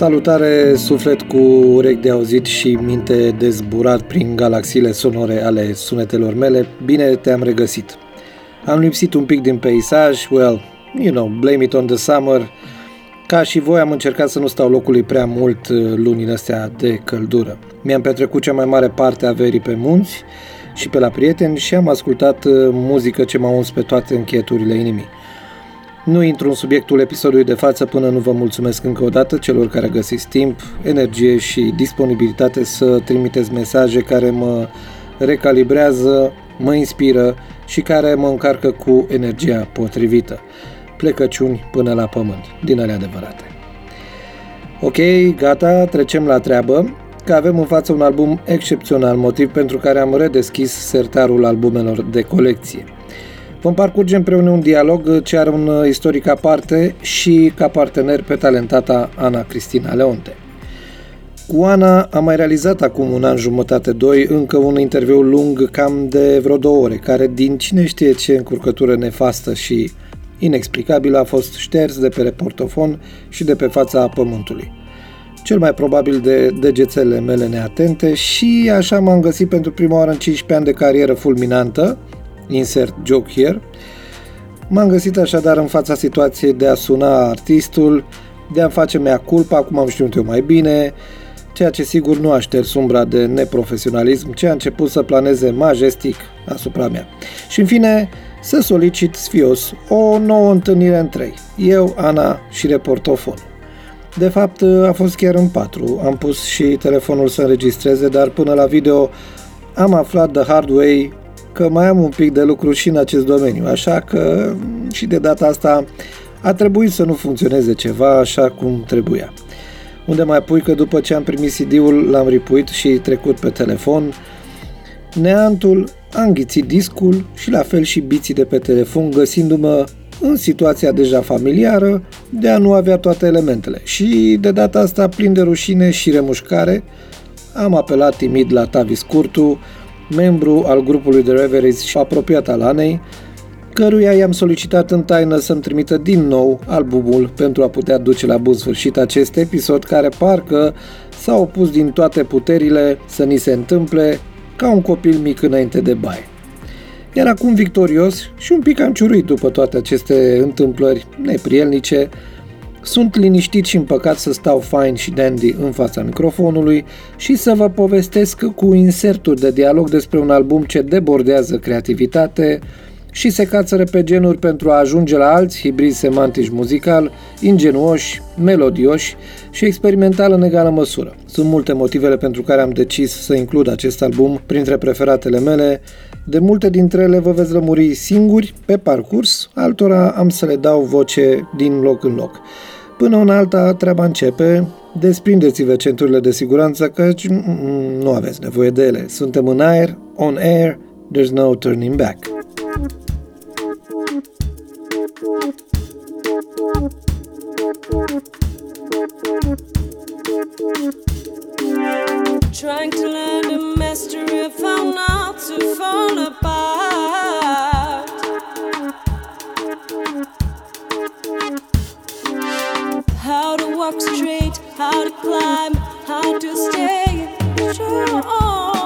Salutare, suflet cu urechi de auzit și minte de zburat prin galaxiile sonore ale sunetelor mele, bine te-am regăsit. Am lipsit un pic din peisaj, well, you know, blame it on the summer. Ca și voi am încercat să nu stau locului prea mult uh, lunile astea de căldură. Mi-am petrecut cea mai mare parte a verii pe munți și pe la prieteni și am ascultat uh, muzică ce m-a uns pe toate încheieturile inimii. Nu intru în subiectul episodului de față până nu vă mulțumesc încă o dată celor care găsiți timp, energie și disponibilitate să trimiteți mesaje care mă recalibrează, mă inspiră și care mă încarcă cu energia potrivită. Plecăciuni până la pământ, din alea adevărate. Ok, gata, trecem la treabă, că avem în față un album excepțional, motiv pentru care am redeschis sertarul albumelor de colecție – Vom parcurge împreună un dialog ce are un istoric aparte și ca partener pe talentata Ana Cristina Leonte. Cu Ana am mai realizat acum un an jumătate, doi, încă un interviu lung cam de vreo două ore, care din cine știe ce încurcătură nefastă și inexplicabilă a fost șters de pe reportofon și de pe fața pământului. Cel mai probabil de degețele mele neatente și așa m-am găsit pentru prima oară în 15 ani de carieră fulminantă, insert joke here. M-am găsit așadar în fața situației de a suna artistul, de a face mea culpa, acum am știut eu mai bine, ceea ce sigur nu a șters umbra de neprofesionalism ce a început să planeze majestic asupra mea. Și în fine, să solicit sfios o nouă întâlnire în trei, eu, Ana și reportofon. De fapt, a fost chiar în patru. Am pus și telefonul să înregistreze, dar până la video am aflat the hard way că mai am un pic de lucru și în acest domeniu, așa că și de data asta a trebuit să nu funcționeze ceva așa cum trebuia. Unde mai pui că după ce am primit CD-ul l-am ripuit și trecut pe telefon, neantul a înghițit discul și la fel și biții de pe telefon găsindu-mă în situația deja familiară de a nu avea toate elementele și de data asta plin de rușine și remușcare am apelat timid la Tavi Scurtu, membru al grupului de Reveries și apropiat al Anei, căruia i-am solicitat în taină să-mi trimită din nou albumul pentru a putea duce la bun sfârșit acest episod care parcă s-a opus din toate puterile să ni se întâmple ca un copil mic înainte de baie. Iar acum victorios și un pic anciurit după toate aceste întâmplări neprielnice, sunt liniștit și împăcat să stau fine și dandy în fața microfonului și să vă povestesc cu inserturi de dialog despre un album ce debordează creativitate și se cațără pe genuri pentru a ajunge la alți hibrizi semantici muzical, ingenuoși, melodioși și experimental în egală măsură. Sunt multe motivele pentru care am decis să includ acest album printre preferatele mele, de multe dintre ele vă veți lămuri singuri pe parcurs, altora am să le dau voce din loc în loc. Până în alta, treaba începe, desprindeți-vă centurile de siguranță că nu aveți nevoie de ele. Suntem în aer, on air, there's no turning back. Trying to learn the mastery of how not to fall apart. How to walk straight, how to climb, how to stay strong.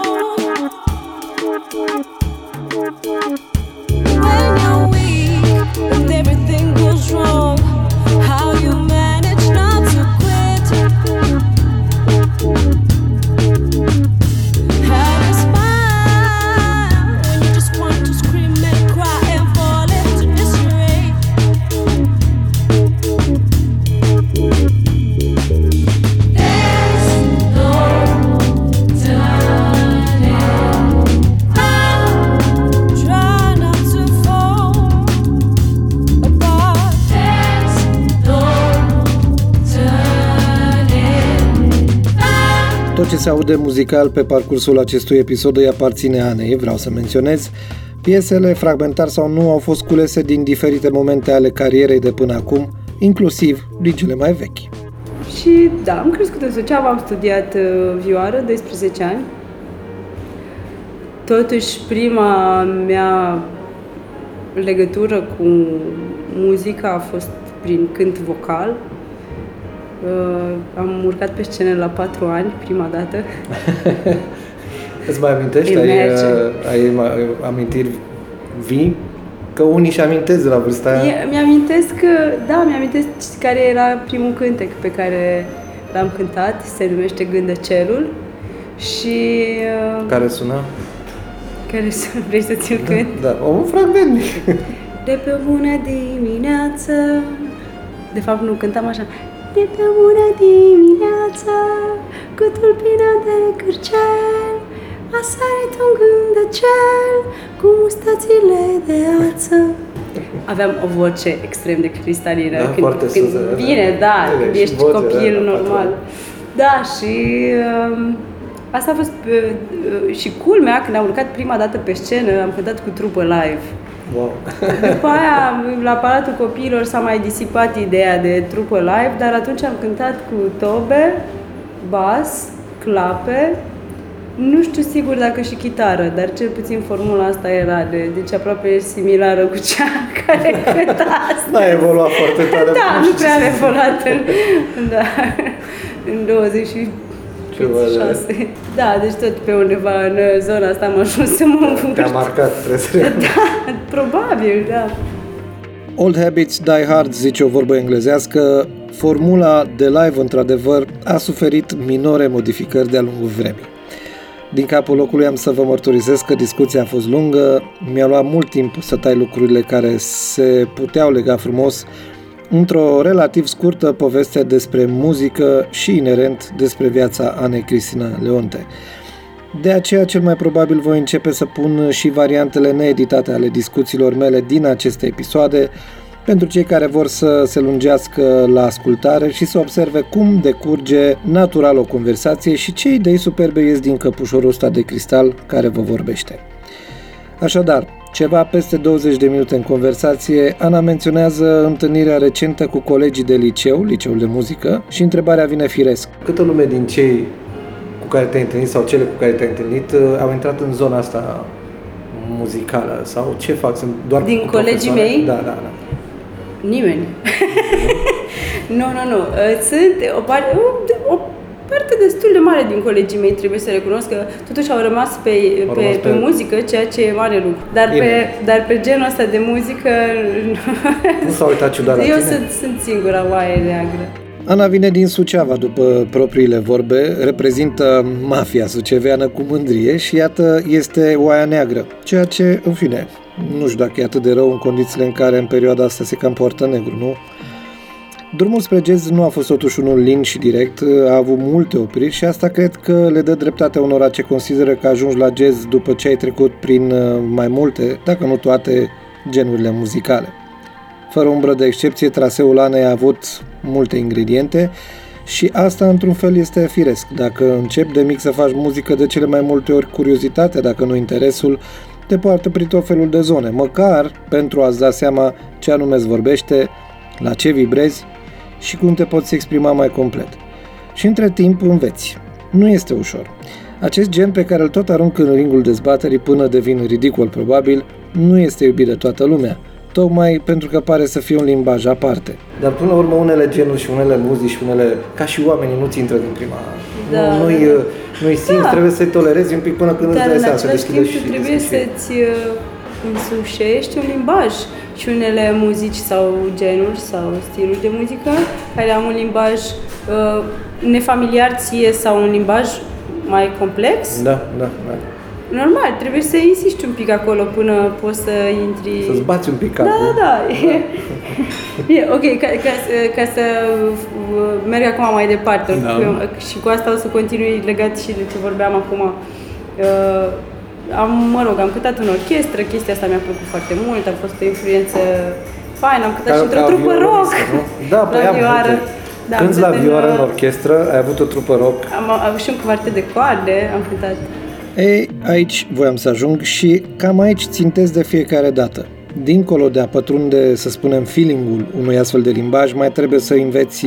Tot ce se aude muzical pe parcursul acestui episod îi aparține Anei, vreau să menționez. Piesele, fragmentar sau nu, au fost culese din diferite momente ale carierei de până acum, inclusiv din cele mai vechi. Și da, am crescut în Suceava, am studiat uh, vioară 12 ani. Totuși, prima mea legătură cu muzica a fost prin cânt vocal. Uh, am urcat pe scenă la patru ani, prima dată. Îți mai amintești? Ai, ai, ai amintiri vii? Că unii și amintesc de la vârsta aia. Mi-amintesc, da, mi-amintesc care era primul cântec pe care l-am cântat, se numește Gândăcelul și... Uh, care sună? Care sună? Vrei să ți-l da, cânt? Da, o, un fragment De pe o bună dimineață De fapt nu, cântam așa De pe o bună dimineață Cu tulpina de cârcel A sărit un gândăcel Cu mustățile de ață Aveam o voce extrem de cristalină da, când, când vine, da, când ești voce, copil da, normal. Da, și uh, Asta a fost uh, și culmea, când am urcat prima dată pe scenă, am cântat cu trupă live. Wow. După aia, la Palatul Copiilor s-a mai disipat ideea de trupă live, dar atunci am cântat cu tobe, bas, clape, nu știu sigur dacă și chitară, dar cel puțin formula asta era de, deci aproape similară cu cea care cânta asta. Da, evoluat foarte tare. da, nu prea am evoluat în, da, în 20 ceva șase. Da, deci tot pe undeva în zona asta am ajuns să mă învârt. Te-a marcat trezărea. Da, probabil, da. Old Habits Die Hard, zice o vorbă englezească, formula de live, într-adevăr, a suferit minore modificări de-a lungul vremii. Din capul locului am să vă mărturisesc că discuția a fost lungă, mi-a luat mult timp să tai lucrurile care se puteau lega frumos într-o relativ scurtă poveste despre muzică și inerent despre viața Anei Cristina Leonte. De aceea, cel mai probabil voi începe să pun și variantele needitate ale discuțiilor mele din aceste episoade, pentru cei care vor să se lungească la ascultare și să observe cum decurge natural o conversație și ce idei superbe ies din căpușorul ăsta de cristal care vă vorbește. Așadar, ceva peste 20 de minute în conversație, Ana menționează întâlnirea recentă cu colegii de liceu, liceul de muzică, și întrebarea vine firesc. Câtă lume din cei cu care te-ai întâlnit sau cele cu care te-ai întâlnit uh, au intrat în zona asta muzicală sau ce fac? Sunt doar din colegii mei? Da, da, da. Nimeni. nu, nu, nu. Uh, sunt o parte, o, o parte destul de mare din colegii mei, trebuie să recunosc că totuși au rămas pe, au pe, rămas pe, pe muzică, ceea ce e mare lucru. Dar, pe, dar pe genul ăsta de muzică... Nu s-au uitat ciudat Eu sunt, sunt singura oaie neagră. Ana vine din Suceava, după propriile vorbe, reprezintă mafia suceveană cu mândrie și iată este oaia neagră, ceea ce, în fine, nu știu dacă e atât de rău în condițiile în care în perioada asta se cam poartă negru, nu? Drumul spre jazz nu a fost totuși unul lin și direct, a avut multe opriri și asta cred că le dă dreptate unora ce consideră că ajungi la jazz după ce ai trecut prin uh, mai multe, dacă nu toate, genurile muzicale. Fără umbră de excepție, traseul Anei a avut multe ingrediente și asta într-un fel este firesc. Dacă începi de mic să faci muzică, de cele mai multe ori curiozitatea, dacă nu interesul, te poartă prin tot felul de zone, măcar pentru a-ți da seama ce anume îți vorbește, la ce vibrezi și cum te poți exprima mai complet. Și între timp înveți. Nu este ușor. Acest gen pe care îl tot arunc în ringul dezbaterii până devin ridicol probabil, nu este iubit de toată lumea, tocmai pentru că pare să fie un limbaj aparte. Dar până la urmă unele genuri și unele muzici și unele, ca și oamenii, nu ți intră din prima da. Nu, nu-i, nu-i simți, da. trebuie să-i tolerezi un pic până când Dar îți dai seama să deschideți și trebuie să-ți uh, însușești un limbaj și unele muzici sau genuri sau stiluri de muzică care au un limbaj uh, nefamiliar ție sau un limbaj mai complex. Da, da, da. Normal, trebuie să insisti un pic acolo până poți să intri... Să-ți bați un pic capul. Da, da, da. E, ok, ca, ca, ca să uh, merg acum mai departe da. și cu asta o să continui legat și de ce vorbeam acum. Uh, am, mă rog, am cântat în orchestră, chestia asta mi-a plăcut foarte mult, a fost o influență faină, am cântat și într-o trupă rock. Da, pe la vioară. Da, Când la vioară în orchestră, ai avut o trupă rock? Am, am avut și un quartet de coarde, am cântat. Ei, aici voiam să ajung și cam aici țintesc de fiecare dată. Dincolo de a pătrunde, să spunem, feeling-ul unui astfel de limbaj, mai trebuie să înveți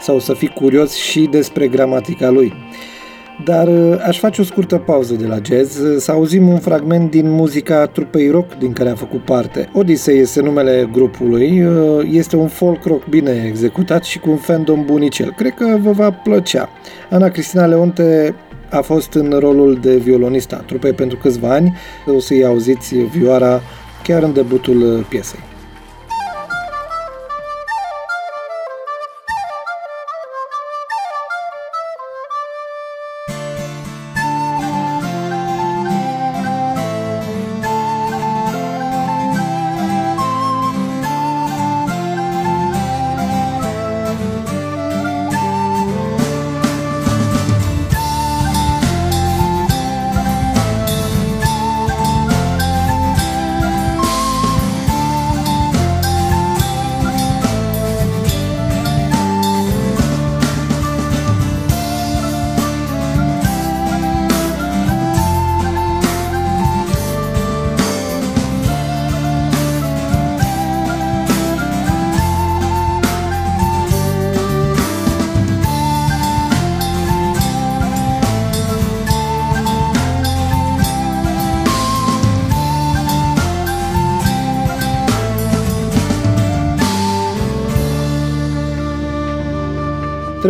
sau să fii curios și despre gramatica lui. Dar uh, aș face o scurtă pauză de la jazz uh, să auzim un fragment din muzica trupei rock din care a făcut parte. Odyssey este numele grupului, uh, este un folk rock bine executat și cu un fandom bunicel. Cred că vă va plăcea. Ana Cristina Leonte a fost în rolul de violonist a trupei pentru câțiva ani. O să-i auziți vioara chiar în debutul piesei.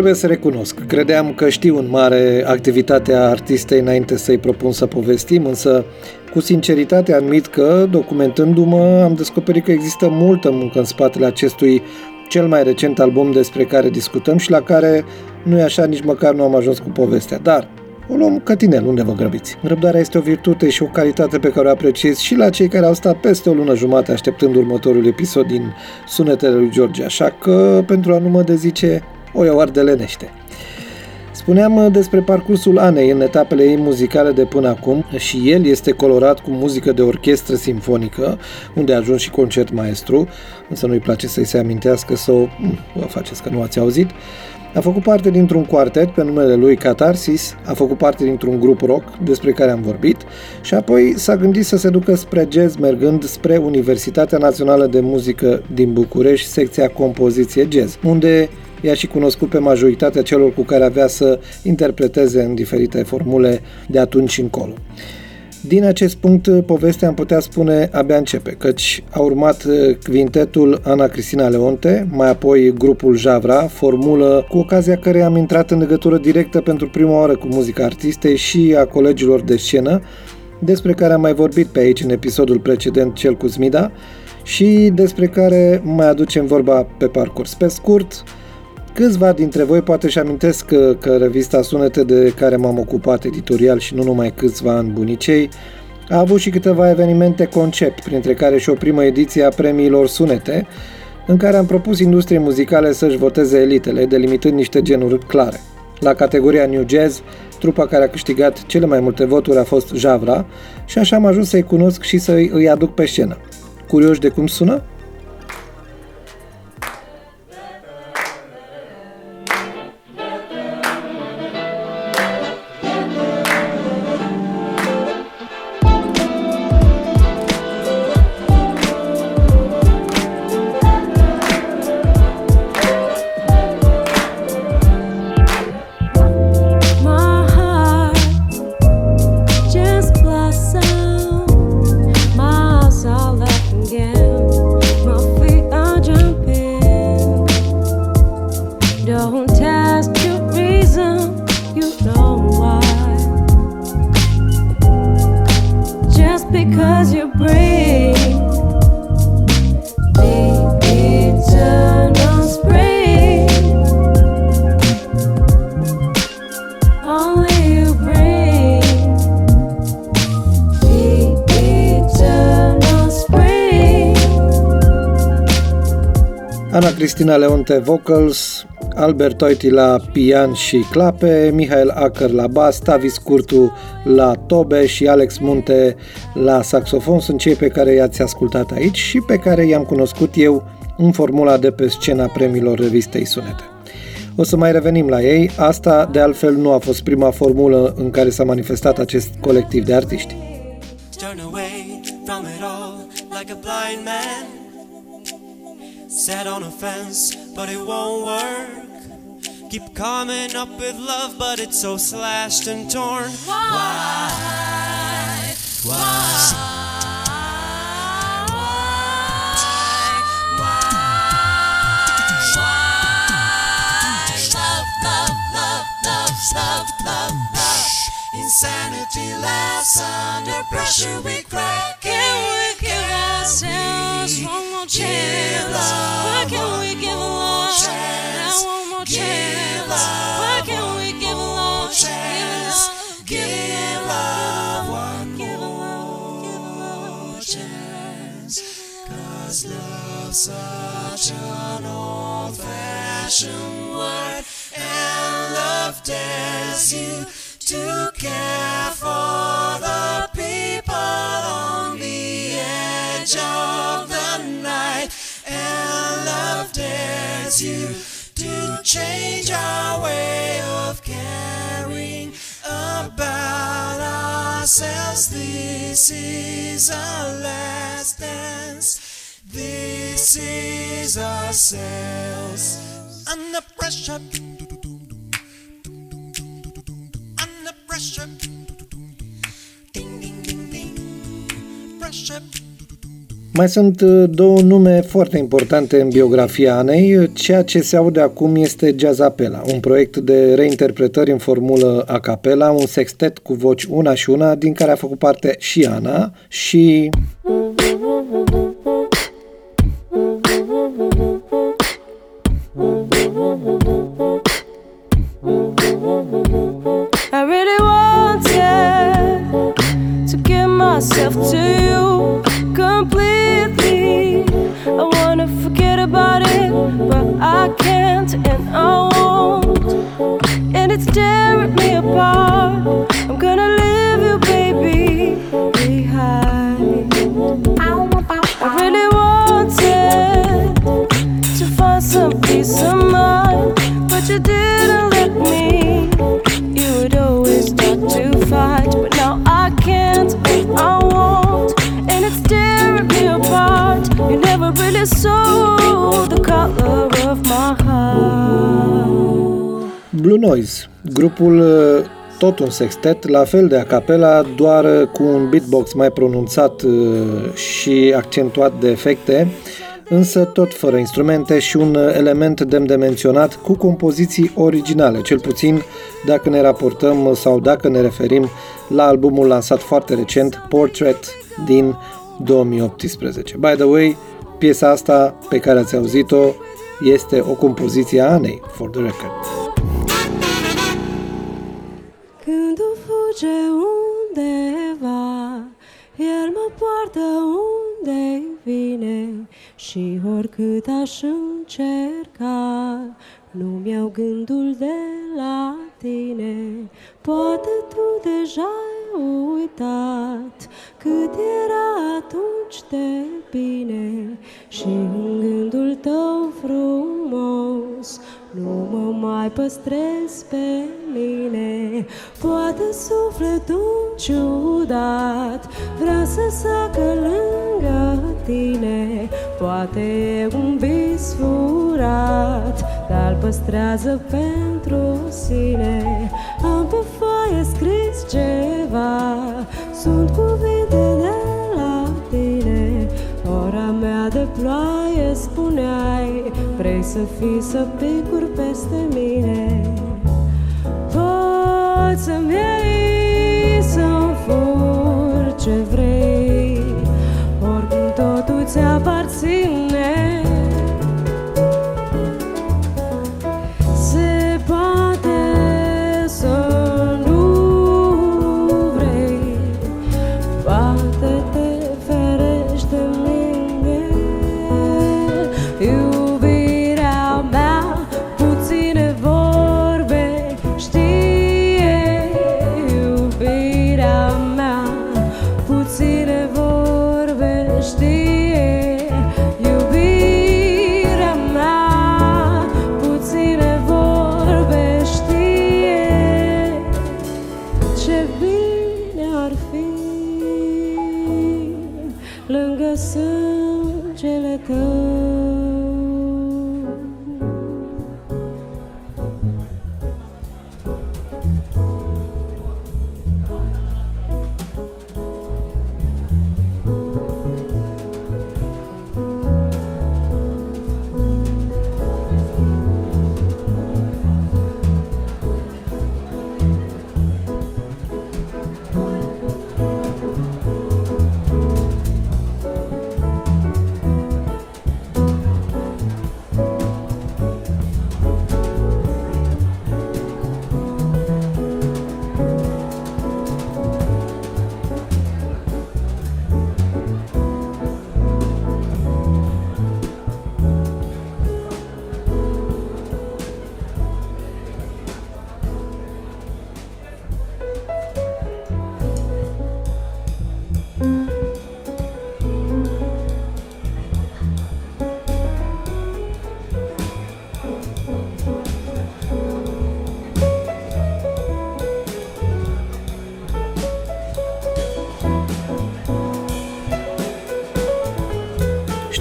Trebuie să recunosc, credeam că știu în mare activitatea artistei înainte să-i propun să povestim, însă cu sinceritate admit că, documentându-mă, am descoperit că există multă muncă în spatele acestui cel mai recent album despre care discutăm și la care nu e așa, nici măcar nu am ajuns cu povestea. Dar o luăm cătinel, unde vă grăbiți. Răbdarea este o virtute și o calitate pe care o apreciez și la cei care au stat peste o lună jumate așteptând următorul episod din Sunetele lui George, așa că, pentru a nu mă dezice, o iau ardelenește. Spuneam uh, despre parcursul Anei în etapele ei muzicale de până acum și el este colorat cu muzică de orchestră simfonică, unde a ajuns și concert maestru, însă nu-i place să-i se amintească sau mm, vă faceți că nu ați auzit. A făcut parte dintr-un quartet pe numele lui Catarsis, a făcut parte dintr-un grup rock despre care am vorbit și apoi s-a gândit să se ducă spre jazz mergând spre Universitatea Națională de Muzică din București, secția compoziție jazz, unde i-a și cunoscut pe majoritatea celor cu care avea să interpreteze în diferite formule de atunci încolo. Din acest punct, povestea am putea spune abia începe, căci a urmat uh, quintetul Ana Cristina Leonte, mai apoi grupul Javra, formulă cu ocazia care am intrat în legătură directă pentru prima oară cu muzica artistei și a colegilor de scenă, despre care am mai vorbit pe aici în episodul precedent, cel cu Smida, și despre care mai aducem vorba pe parcurs. Pe scurt, Câțiva dintre voi poate și amintesc că, că revista Sunete de care m-am ocupat editorial și nu numai câțiva ani bunicei, a avut și câteva evenimente concept, printre care și o primă ediție a premiilor Sunete, în care am propus industriei muzicale să-și voteze elitele, delimitând niște genuri clare. La categoria New Jazz, trupa care a câștigat cele mai multe voturi a fost Javra și așa am ajuns să-i cunosc și să îi aduc pe scenă. Curioși de cum sună? Cristina Leonte vocals, Albert Toiti la pian și clape, Mihail Acker la bas, Tavis Curtu la tobe și Alex Munte la saxofon sunt cei pe care i-ați ascultat aici și pe care i-am cunoscut eu în formula de pe scena premiilor revistei Sunete. O să mai revenim la ei, asta de altfel nu a fost prima formulă în care s-a manifestat acest colectiv de artiști. Turn away from it all like a blind man Sat on a fence, but it won't work. keep coming up with love, but it's so slashed and torn. Why? Why? Why? Insanity laughs under pressure we cry. Can we give ourselves more chance? One more chance? Why can't we chance? Give love one more chance. Cause love's such an old fashioned word, and love dares you to care for the the edge of the night, and love dares you to change our way of caring about ourselves. This is our last dance. This is ourselves. Under pressure. Under pressure. Mai sunt uh, două nume foarte importante în biografia Anei. Ceea ce se aude acum este Jazz Apela, un proiect de reinterpretări în formulă a capela, un sextet cu voci una și una, din care a făcut parte și Ana și... myself to you completely. I wanna forget about it, but I can't and I won't. And it's tearing me apart. I'm gonna leave you, baby, behind. I really wanted to find some peace of mind, but you didn't Blue Noise, grupul uh, tot un sextet, la fel de a capela, doar uh, cu un beatbox mai pronunțat uh, și accentuat de efecte, însă tot fără instrumente și un element demn de menționat cu compoziții originale, cel puțin dacă ne raportăm sau dacă ne referim la albumul lansat foarte recent, Portrait din 2018. By the way, piesa asta pe care ați auzit-o este o compoziție a Anei, for the record. O fuge undeva Iar mă poartă unde vine. Și oricât aș încerca Nu-mi iau gândul de la tine. Poate tu deja ai uitat Cât era atunci de bine. Și în gândul tău frumos Nu mă mai păstrez pe mine. Poate sufletul ciudat Vrea să sacă lângă tine. Poate e un vis furat Dar păstrează pentru sine. Am pe foaie scris ceva Sunt cuvinte de la tine Ora mea de ploaie spuneai Vrei să fii să picuri peste mine? Poți să-mi iei să-mi fur ce vrei Oricum totul ți-aparține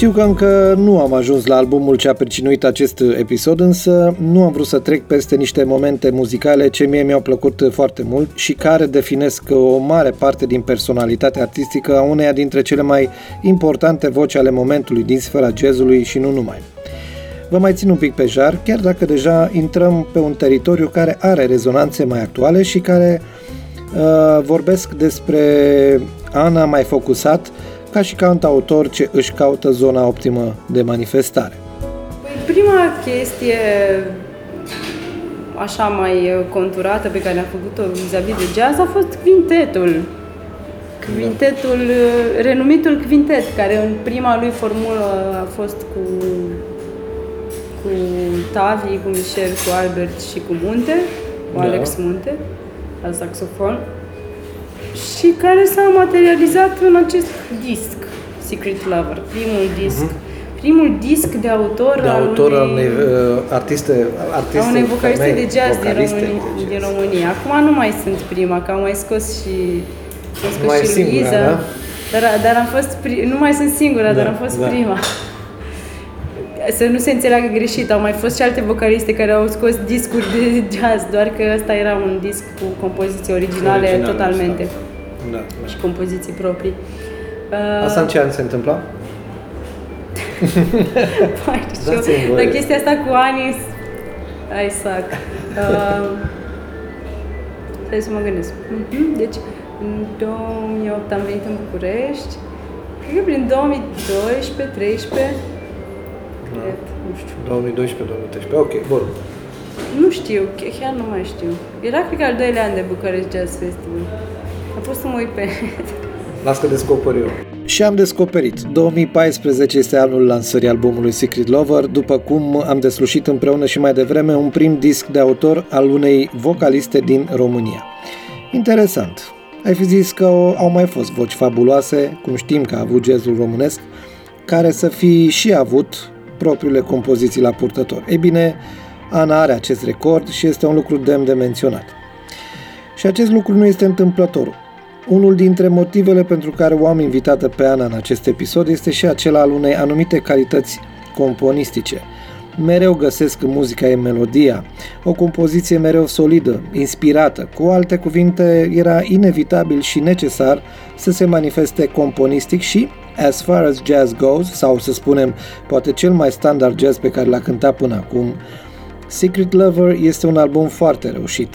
Știu că încă nu am ajuns la albumul ce a pricinuit acest episod, însă nu am vrut să trec peste niște momente muzicale ce mie mi-au plăcut foarte mult și care definesc o mare parte din personalitatea artistică a uneia dintre cele mai importante voci ale momentului din sfera jazzului și nu numai. Vă mai țin un pic pe jar, chiar dacă deja intrăm pe un teritoriu care are rezonanțe mai actuale și care uh, vorbesc despre Ana mai focusat ca și cantautor ce își caută zona optimă de manifestare. Păi prima chestie așa mai conturată pe care am făcut-o vis-a-vis de jazz a fost quintetul. Quintetul, renumitul quintet, care în prima lui formulă a fost cu, cu Tavi, cu Michel, cu Albert și cu Munte, cu Da. Alex Munte, la saxofon și care s-a materializat în acest disc, Secret Lover, primul disc. Primul disc de autor, Mhm. De al autor al unei unei, uh, artiste, artiste a unei vocaliste femei, de jazz din vocaliste România, de jazz. din România. Acum nu mai sunt prima, că am mai scos și, am scos Mai și singura, Luiza. da? Dar, dar am fost pri, nu mai sunt singura, dar Da, am fost da. prima. Să nu se înțeleagă greșit, au mai fost și alte vocaliste care au scos discuri de jazz, doar că ăsta era un disc cu compoziții originale, Originale, totalmente Da, și compoziții proprii. Uh, Asta în ce an se întâmpla? Mai știu. Dați-mi voie. La chestia asta cu ani, I suck. Uh, stai să mă gândesc. Mhm, Deci, în 2008 am venit în București. Cred că prin 2012, 13, cred, nu știu. 2012-2013, ok, bun. Nu știu, chiar chiar nu mai știu. Era, cred că, al doilea an de București Jazz Festival. A fost să mă uit pe net. Las că descoper eu. Și am descoperit. 2014 este anul lansării albumului Secret Lover, după cum am deslușit împreună și mai devreme un prim disc de autor al unei vocaliste din România. Interesant. Ai fi zis că au mai fost voci fabuloase, cum știm că a avut jazzul românesc, care să fi și avut propriile compoziții la purtător. Ei bine, Ana are acest record și este un lucru demn de menționat. Și acest lucru nu este întâmplător. Unul dintre motivele pentru care o am invitată pe Ana în acest episod este și acela al unei anumite calități componistice. Mereu găsesc în muzica ei melodia, o compoziție mereu solidă, inspirată. Cu alte cuvinte, era inevitabil și necesar să se manifeste componistic și, as far as jazz goes, sau să spunem, poate cel mai standard jazz pe care l-a cântat până acum, Secret Lover este un album foarte reușit.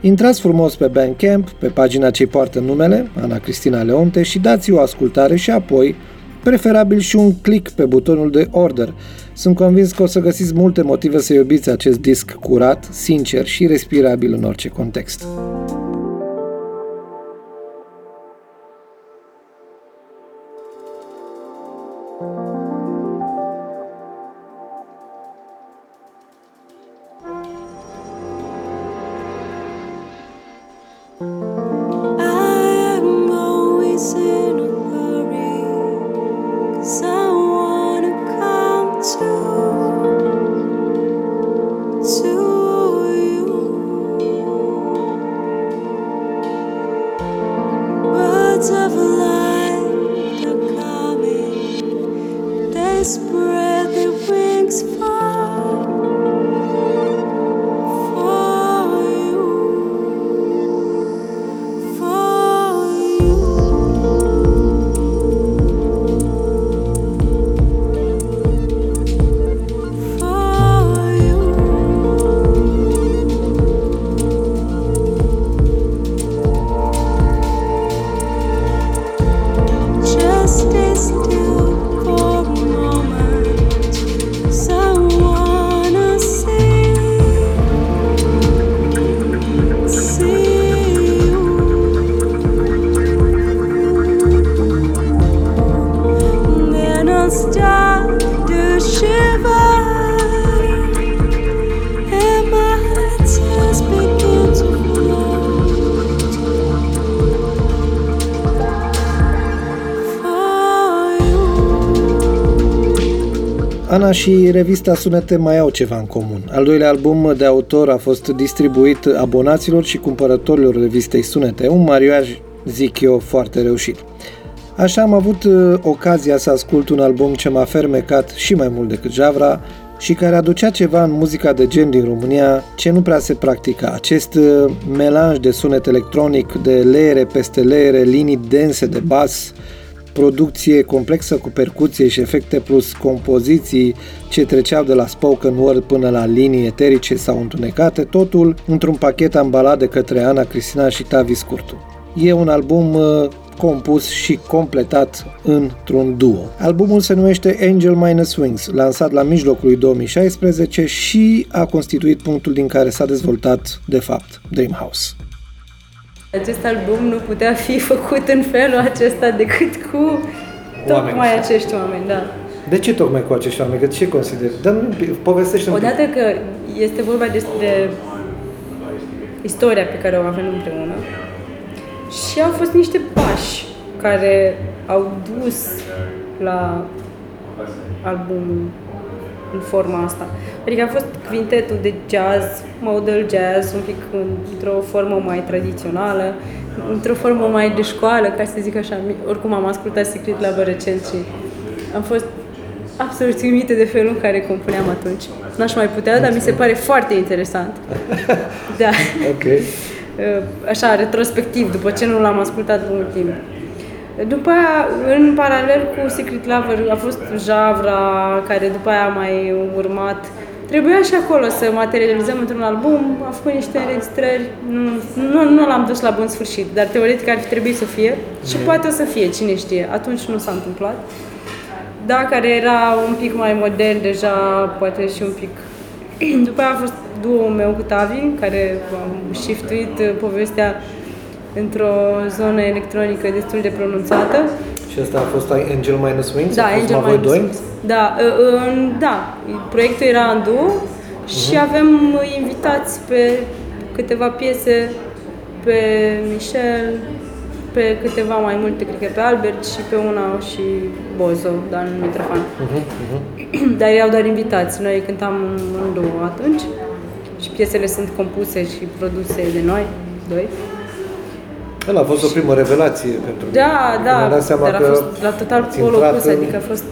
Intrați frumos pe Bandcamp, pe pagina ce poartă numele, Ana Cristina Leonte, și dați o ascultare și apoi, preferabil și un click pe butonul de order. Sunt convins că o să găsiți multe motive să iubiți acest disc curat, sincer și respirabil în orice context. Ana și revista Sunete mai au ceva în comun. Al doilea album de autor a fost distribuit abonaților și cumpărătorilor revistei Sunete, un mariaj, zic eu, foarte reușit. Așa am avut uh, ocazia să ascult un album ce m-a fermecat și mai mult decât Javra și care aducea ceva în muzica de gen din România ce nu prea se practica. Acest uh, melanj de sunet electronic, de leere peste leere, linii dense de bas, producție complexă cu percuție și efecte plus compoziții ce treceau de la spoken word până la linii eterice sau întunecate, totul într-un pachet ambalat de către Ana Cristina și Tavi Scurtu. E un album uh, compus și completat într-un duo. Albumul se numește Angel Minus Wings, lansat la mijlocul lui 2016 și a constituit punctul din care s-a dezvoltat, de fapt, Dreamhouse. Acest album nu putea fi făcut în felul acesta decât cu tocmai Oameni. acești oameni, da. De ce tocmai cu acești oameni? Că ce consideri? Dă-mi, povestește un pic. Odată că este vorba despre istoria pe care o avem împreună și au fost niște pași care au dus la albumul în forma asta. Adică a fost quintetul de jazz, model jazz, un pic într-o formă mai tradițională, într-o formă mai de școală, ca să zic așa. Oricum am ascultat Secret Love recent și am fost absolut uimită de felul în care compuneam atunci. N-aș mai putea, dar mi se pare foarte interesant. Da. Ok. Așa, retrospectiv, după ce nu l-am ascultat mult timp. După aia, în paralel cu Secret Lover, a fost Javra, care după aia a mai urmat. Trebuia și acolo să materializăm într-un album, a făcut niște înregistrări, nu, nu, nu l-am dus la bun sfârșit, dar teoretic ar fi trebuit să fie și poate o să fie, cine știe. Atunci nu s-a întâmplat. Da, care era un pic mai modern deja, poate și un pic... După aia a fost duo meu cu Tavi, care am shiftuit uh, povestea într-o zonă electronică destul de pronunțată. Și asta a fost Angel Minus Wings? Da, a fost Angel numai voi Minus doi? Wings. Da, uh, uh, da, proiectul era în duo și Mhm. avem invitați pe câteva piese pe Michel, pe câteva mai multe, cred că pe Albert și pe una și Bozo, dar nu Mitrofan. Mhm, Dar erau doar invitați, noi cântam în duo atunci și piesele sunt compuse și produse de noi, doi. Ăla a fost o primă revelație pentru mine. Da, da, Mi-am dat seama dar a că fost la total ați pol intrat opus, în- adică a fost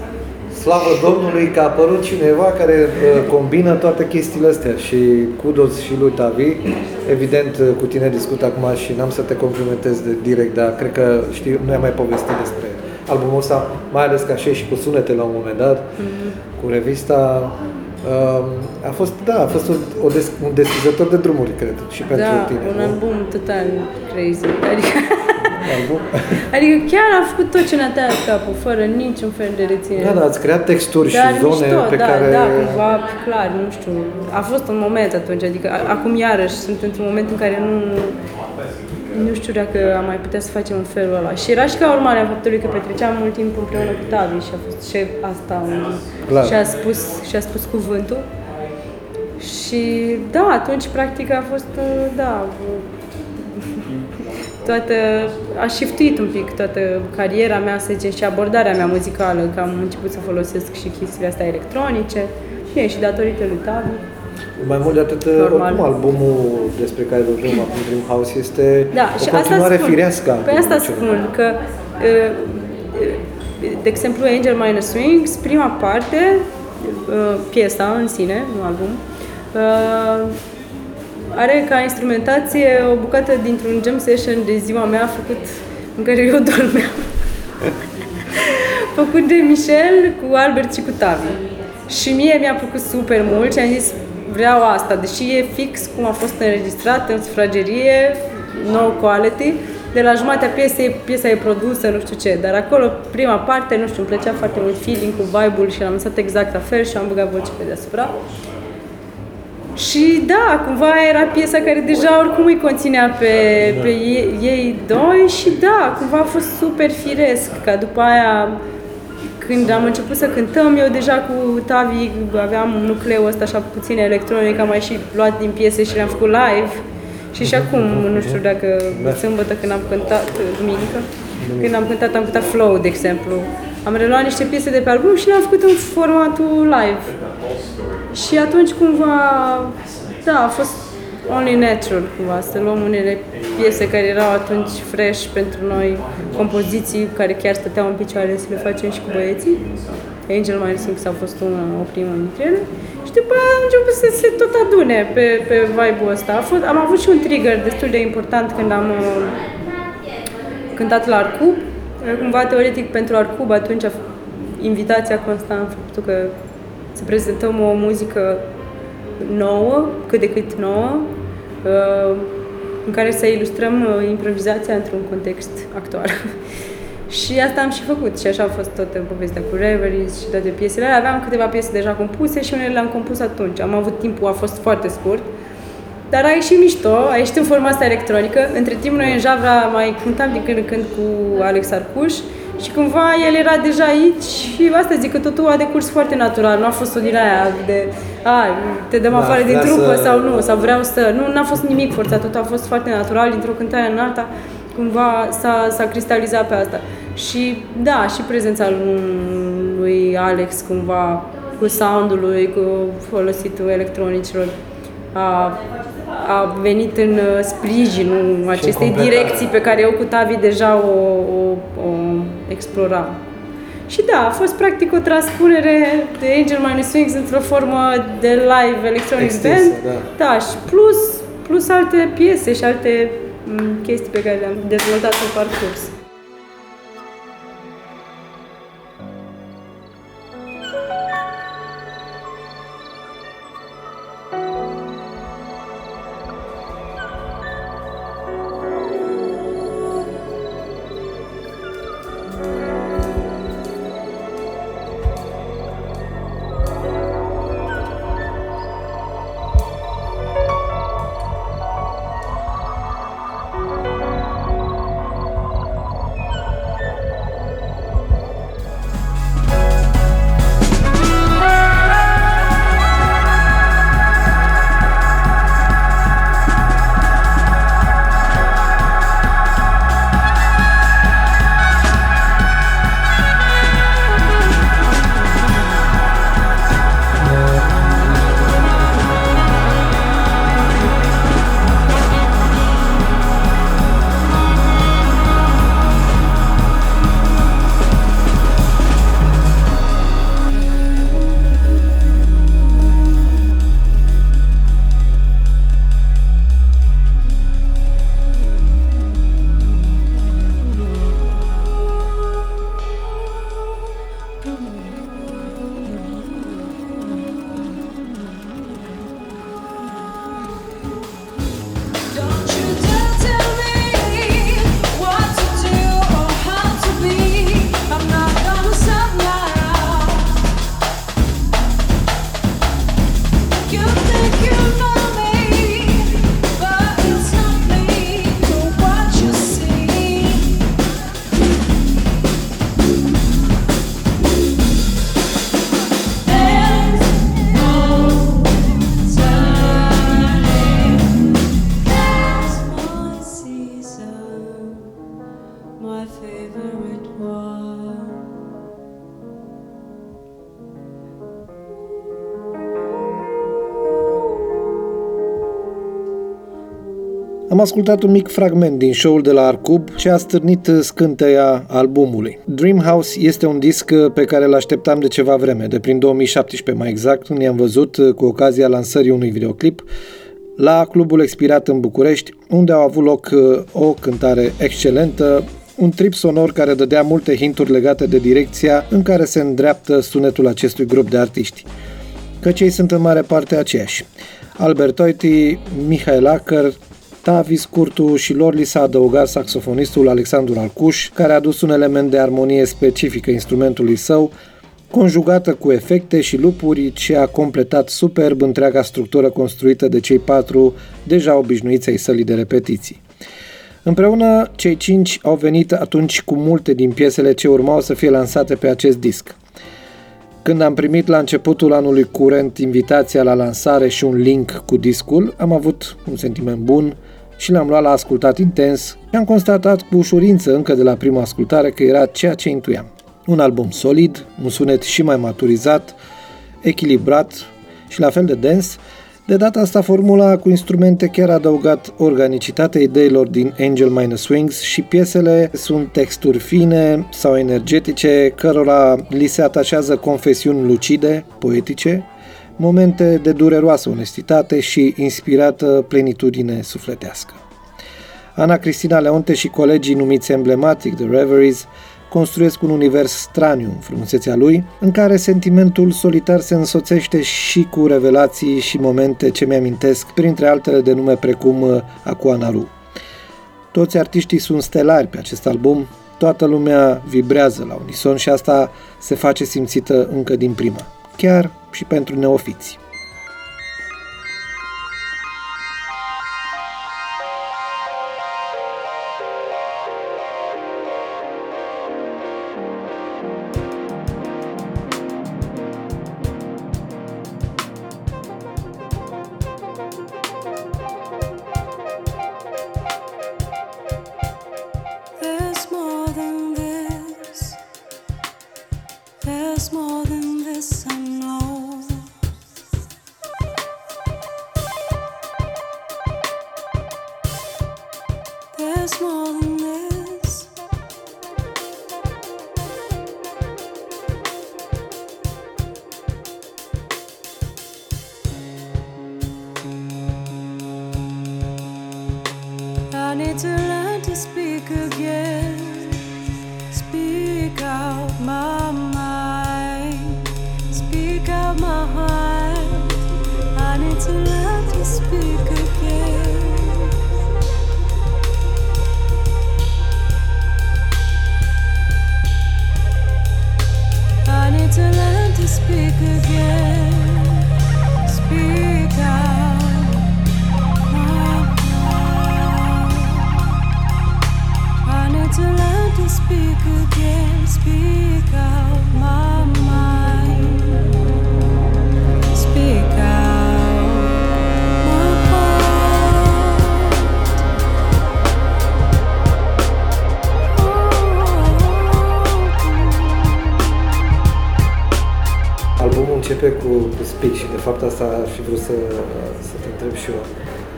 Slavă Domnului că a apărut cineva care uh, combină toate chestiile astea și kudos și lui Tavi. Evident, uh, cu tine discut acum și n-am să te complimentez de direct, dar cred că știu, noi am mai povestit despre albumul ăsta, mai ales ca și și cu sunete la un moment dat, cu revista. Um, a fost, da, a fost o, o des, un deschizător de drumuri, cred, și pentru da, tine. un nu? album total crazy. Adică, album. adică chiar a făcut tot ce ne-a tăiat capul, fără niciun fel de reținere. Da, da, ați creat texturi și Dar zone mișto, pe da, care... da, cumva, clar, nu știu, a fost un moment atunci, adică a- acum iarăși sunt într-un moment în care nu, nu știu dacă am mai putea să facem în felul ăla. Și era și ca urmare a faptului că petreceam mult timp împreună cu Tavi și a fost și asta un, Clar. și a spus, și a spus cuvântul. Și da, atunci practic a fost, uh, da, toată, a shiftuit un pic toată cariera mea, să zicem, și abordarea mea muzicală, că am început să folosesc și chestiile astea electronice. Bine, și datorită lui Tavi. Mai mult de atât, Normal. oricum albumul despre care vorbim acum, Dream House, este Da, o și continuare asta spun. firească. a Păi asta albumului spun, că uh, de exemplu Angel Minor Swings, prima parte, uh, piesa în sine, nu album, uh, are ca instrumentație o bucată dintr-un jam session de ziua mea făcut în care eu dormeam. făcut de Michel cu Albert și cu Tavi. Și mie mi-a plăcut super mult și am zis vreau asta, deși e fix cum a fost înregistrat în sufragerie, no quality, de la jumatea piesei, piesa e produsă, nu știu ce, dar acolo, prima parte, nu știu, îmi plăcea foarte mult feeling cu vibe-ul și l-am lăsat exact la fel și am băgat voce pe deasupra. Și da, cumva era piesa care deja oricum îi conținea pe, pe ei, ei doi și da, cumva a fost super firesc, ca după aia când am început să cântăm, eu deja cu Tavi aveam un nucleu ăsta așa puțin electronic, am mai și luat din piese și le-am făcut live. Și și acum, nu știu dacă sâmbătă când am cântat, duminică, când am cântat, am cântat Flow, de exemplu. Am reluat niște piese de pe album și le-am făcut în formatul live. Și atunci cumva, da, a fost only natural, cumva, să luăm unele piese care erau atunci fresh pentru noi, compoziții care chiar stăteau în picioare să le facem și cu băieții. Angel mai Sings a fost una, o primă dintre ele. Și după aia am început să se tot adune pe, pe vibe-ul ăsta. A fost, am avut și un trigger destul de important când am uh, cântat la Arcub. Cumva, teoretic, pentru Arcub, atunci a f- invitația consta în faptul că să prezentăm o muzică nouă, cât de cât nouă, uh, în care să ilustrăm uh, improvizația într-un context actual. și asta am și făcut și așa a fost toată povestea cu Reveries și toate piesele alea. Aveam câteva piese deja compuse și unele le-am compus atunci. Am avut timpul, a fost foarte scurt. Dar a ieșit mișto, a ieșit în forma asta electronică. Între timp noi în Javra mai cântam din când în când cu Alex Arcuș și cumva el era deja aici și asta zic că totul a decurs foarte natural, nu a fost o din aia de a, te dăm Da, afară din vrea trupă să- sau nu, sau vreau să... Nu, n-a fost nimic forțat, totul a fost foarte natural, dintr-o cântare în alta, cumva s-a, s-a cristalizat pe asta. Și da, și prezența lui, lui Alex cumva cu soundul lui, cu folositul electronicilor, a, a venit în uh, sprijinul acestei completare. direcții pe care eu cu Tavi deja o, o, o exploram. Și da, a fost practic o transpunere de Angel Minus Wings într-o formă de live electronic Extinsă, band. da. da, și plus, plus alte piese și alte m, chestii pe care le-am dezvoltat pe parcurs. Am ascultat un mic fragment din show-ul de la Arcub ce a stârnit scânteia albumului. Dreamhouse este un disc pe care îl așteptam de ceva vreme, de prin 2017 mai exact, când i-am văzut cu ocazia lansării unui videoclip la Clubul Expirat în București, unde au avut loc uh, o cântare excelentă, un trip sonor care dădea multe hinturi legate de direcția în care se îndreaptă sunetul acestui grup de artiști căci ei sunt în mare parte aceiași. Albert Oiti, Mihail Acker, Tavis Curtu și lor li s-a adăugat saxofonistul Alexandru Alcuș, care a adus un element de armonie specifică instrumentului său, conjugată cu efecte și lupuri ce a completat superb întreaga structură construită de cei patru deja obișnuiți ai sălii de repetiții. Împreună, cei cinci au venit atunci cu multe din piesele ce urmau să fie lansate pe acest disc. Când am primit la începutul anului curent invitația la lansare și un link cu discul, am avut un sentiment bun și l-am luat la ascultat intens și am constatat cu ușurință încă de la prima ascultare că era ceea ce intuiam. Un album solid, un sunet și mai maturizat, echilibrat și la fel de dens, De data asta, formula cu instrumente chiar a adăugat organicitatea ideilor din Angel Minus Wings și piesele sunt texturi fine sau energetice, cărora li se atașează confesiuni lucide, poetice, momente de dureroasă onestitate și inspirată plenitudine sufletească. Ana Cristina Leonte și colegii numiți emblematic The Reveries construiesc un univers straniu în frumusețea lui, în care sentimentul solitar se însoțește și cu revelații și momente ce mi-amintesc, printre altele de nume precum uh, Aquanaru. Toți artiștii sunt stelari pe acest album, toată lumea vibrează la unison și asta se face simțită încă din prima, chiar și pentru neofiți. Fapt asta ar fi vrut să, să te întreb și eu.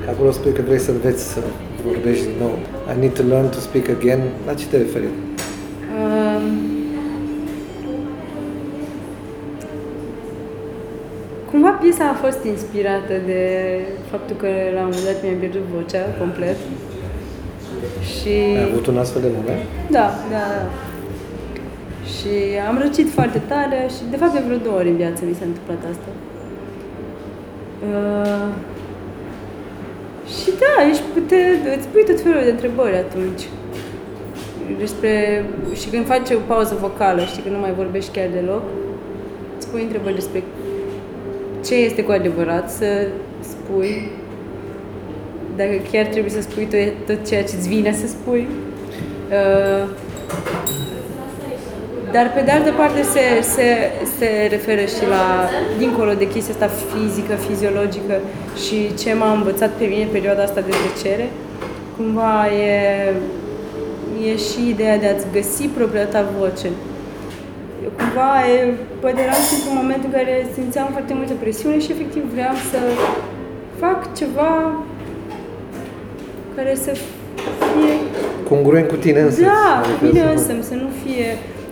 Că Acolo spui că vrei să înveți să vorbești din nou. I need to learn to speak again. La ce te referi? Um, Cumva piesa a fost inspirată de faptul că la un moment dat mi-a pierdut vocea complet. Și... Ai avut un astfel de moment? Da, da, da. Și am răcit foarte tare și de fapt de vreo două ori în viață mi s-a întâmplat asta. Uh, și da, ești pute, îți pui tot felul de întrebări atunci. Despre, și când faci o pauză vocală, știi că nu mai vorbești chiar deloc, îți pui întrebări despre ce este cu adevărat să spui, dacă chiar trebuie să spui tot, tot ceea ce îți vine să spui. Uh, dar pe de altă parte se, se, se referă și la, dincolo de chestia asta fizică, fiziologică și ce m-a învățat pe mine în perioada asta de tăcere, cumva e, e și ideea de a-ți găsi propria ta voce. Eu cumva e, poate eram într-un moment în care simțeam foarte multă presiune și efectiv vreau să fac ceva care să fie Congruent cu tine însă. da, cu mine însă, să nu fie...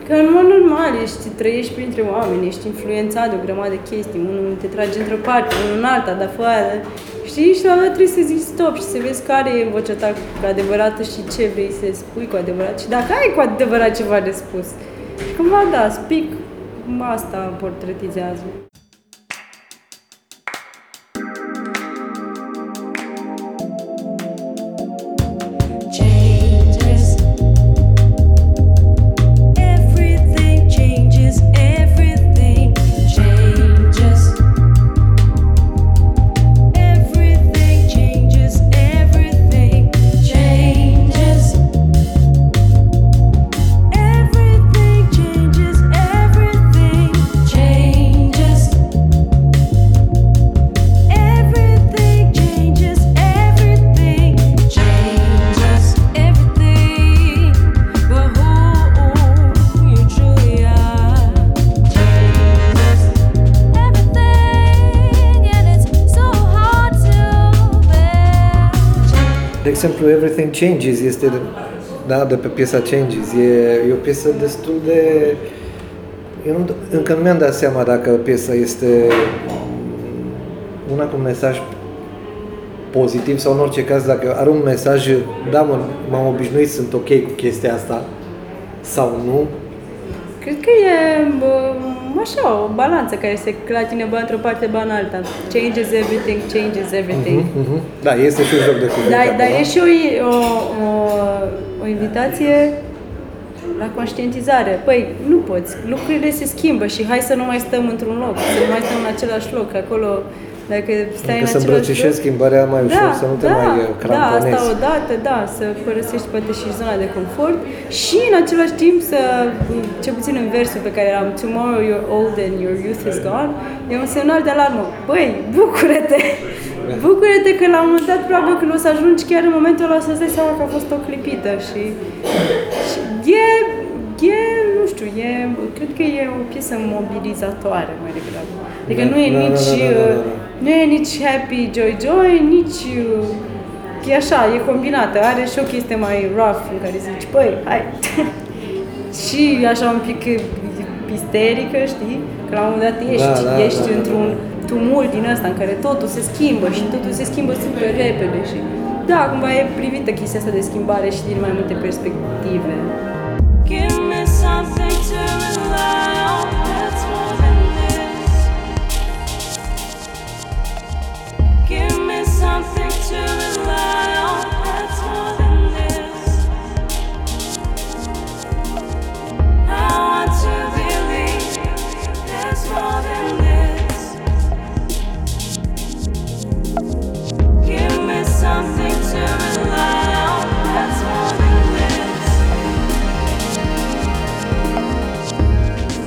Că în mod normal ești, trăiești printre oameni, ești influențat de o grămadă de chestii, unul te trage într-o parte, unul în alta, dar fără... Știi? Și la un moment dat trebuie să zici stop și să vezi care e vocea ta cu adevărată și ce vrei să spui cu adevărat și dacă ai cu adevărat ceva de spus. Și cumva da, speak, asta portretizează. De exemplu, Everything Changes este de, da, de pe piesa Changes. E, e o piesă destul de... Eu nu, încă nu mi-am dat seama dacă piesa este una cu un mesaj pozitiv sau în orice caz dacă are un mesaj, da mă, m-am obișnuit, sunt ok cu chestia asta sau nu. Cred că e bă, așa, o balanță care se clatine bă într-o parte, bă în alta. Changes everything, changes everything. Mhm. Da, este și un joc de cuvinte Dar, dar acolo. e și o, o, o, o invitație la conștientizare. Păi, nu poți. Lucrurile se schimbă și hai să nu mai stăm într-un loc, să nu mai stăm în același loc. Acolo, dacă stai Adică în să același îmbrățișezi loc... schimbarea mai ușor, să nu te da, mai uh, da, cramponezi. asta odată, da, să părăsești poate și zona de confort și în același timp să, cel puțin în versul pe care l-am Tomorrow you're old and your youth is gone, e un semnal de alarmă. Băi, bucură-te! Bucură-te că la un moment dat probabil când o să ajungi chiar în momentul ăla să-ți dai seama că a fost o clipită și, și e, e, nu știu, e, cred că e o piesă mobilizatoare mai degrabă. Adică Da, nu e da, da, nici, da, da, da, da. uh, nu e nici happy, joy, joy, nici uh, e așa, e combinată, are și o chestie mai rough în care zici, băi, hai. și așa un pic isterică, știi? Că la un moment dat ești, Da, da, ești da, da, într-un tumult din ăsta în care totul se schimbă și totul se schimbă super repede și da, cumva e privită chestia asta de schimbare și din mai multe perspective. Give me something to rely on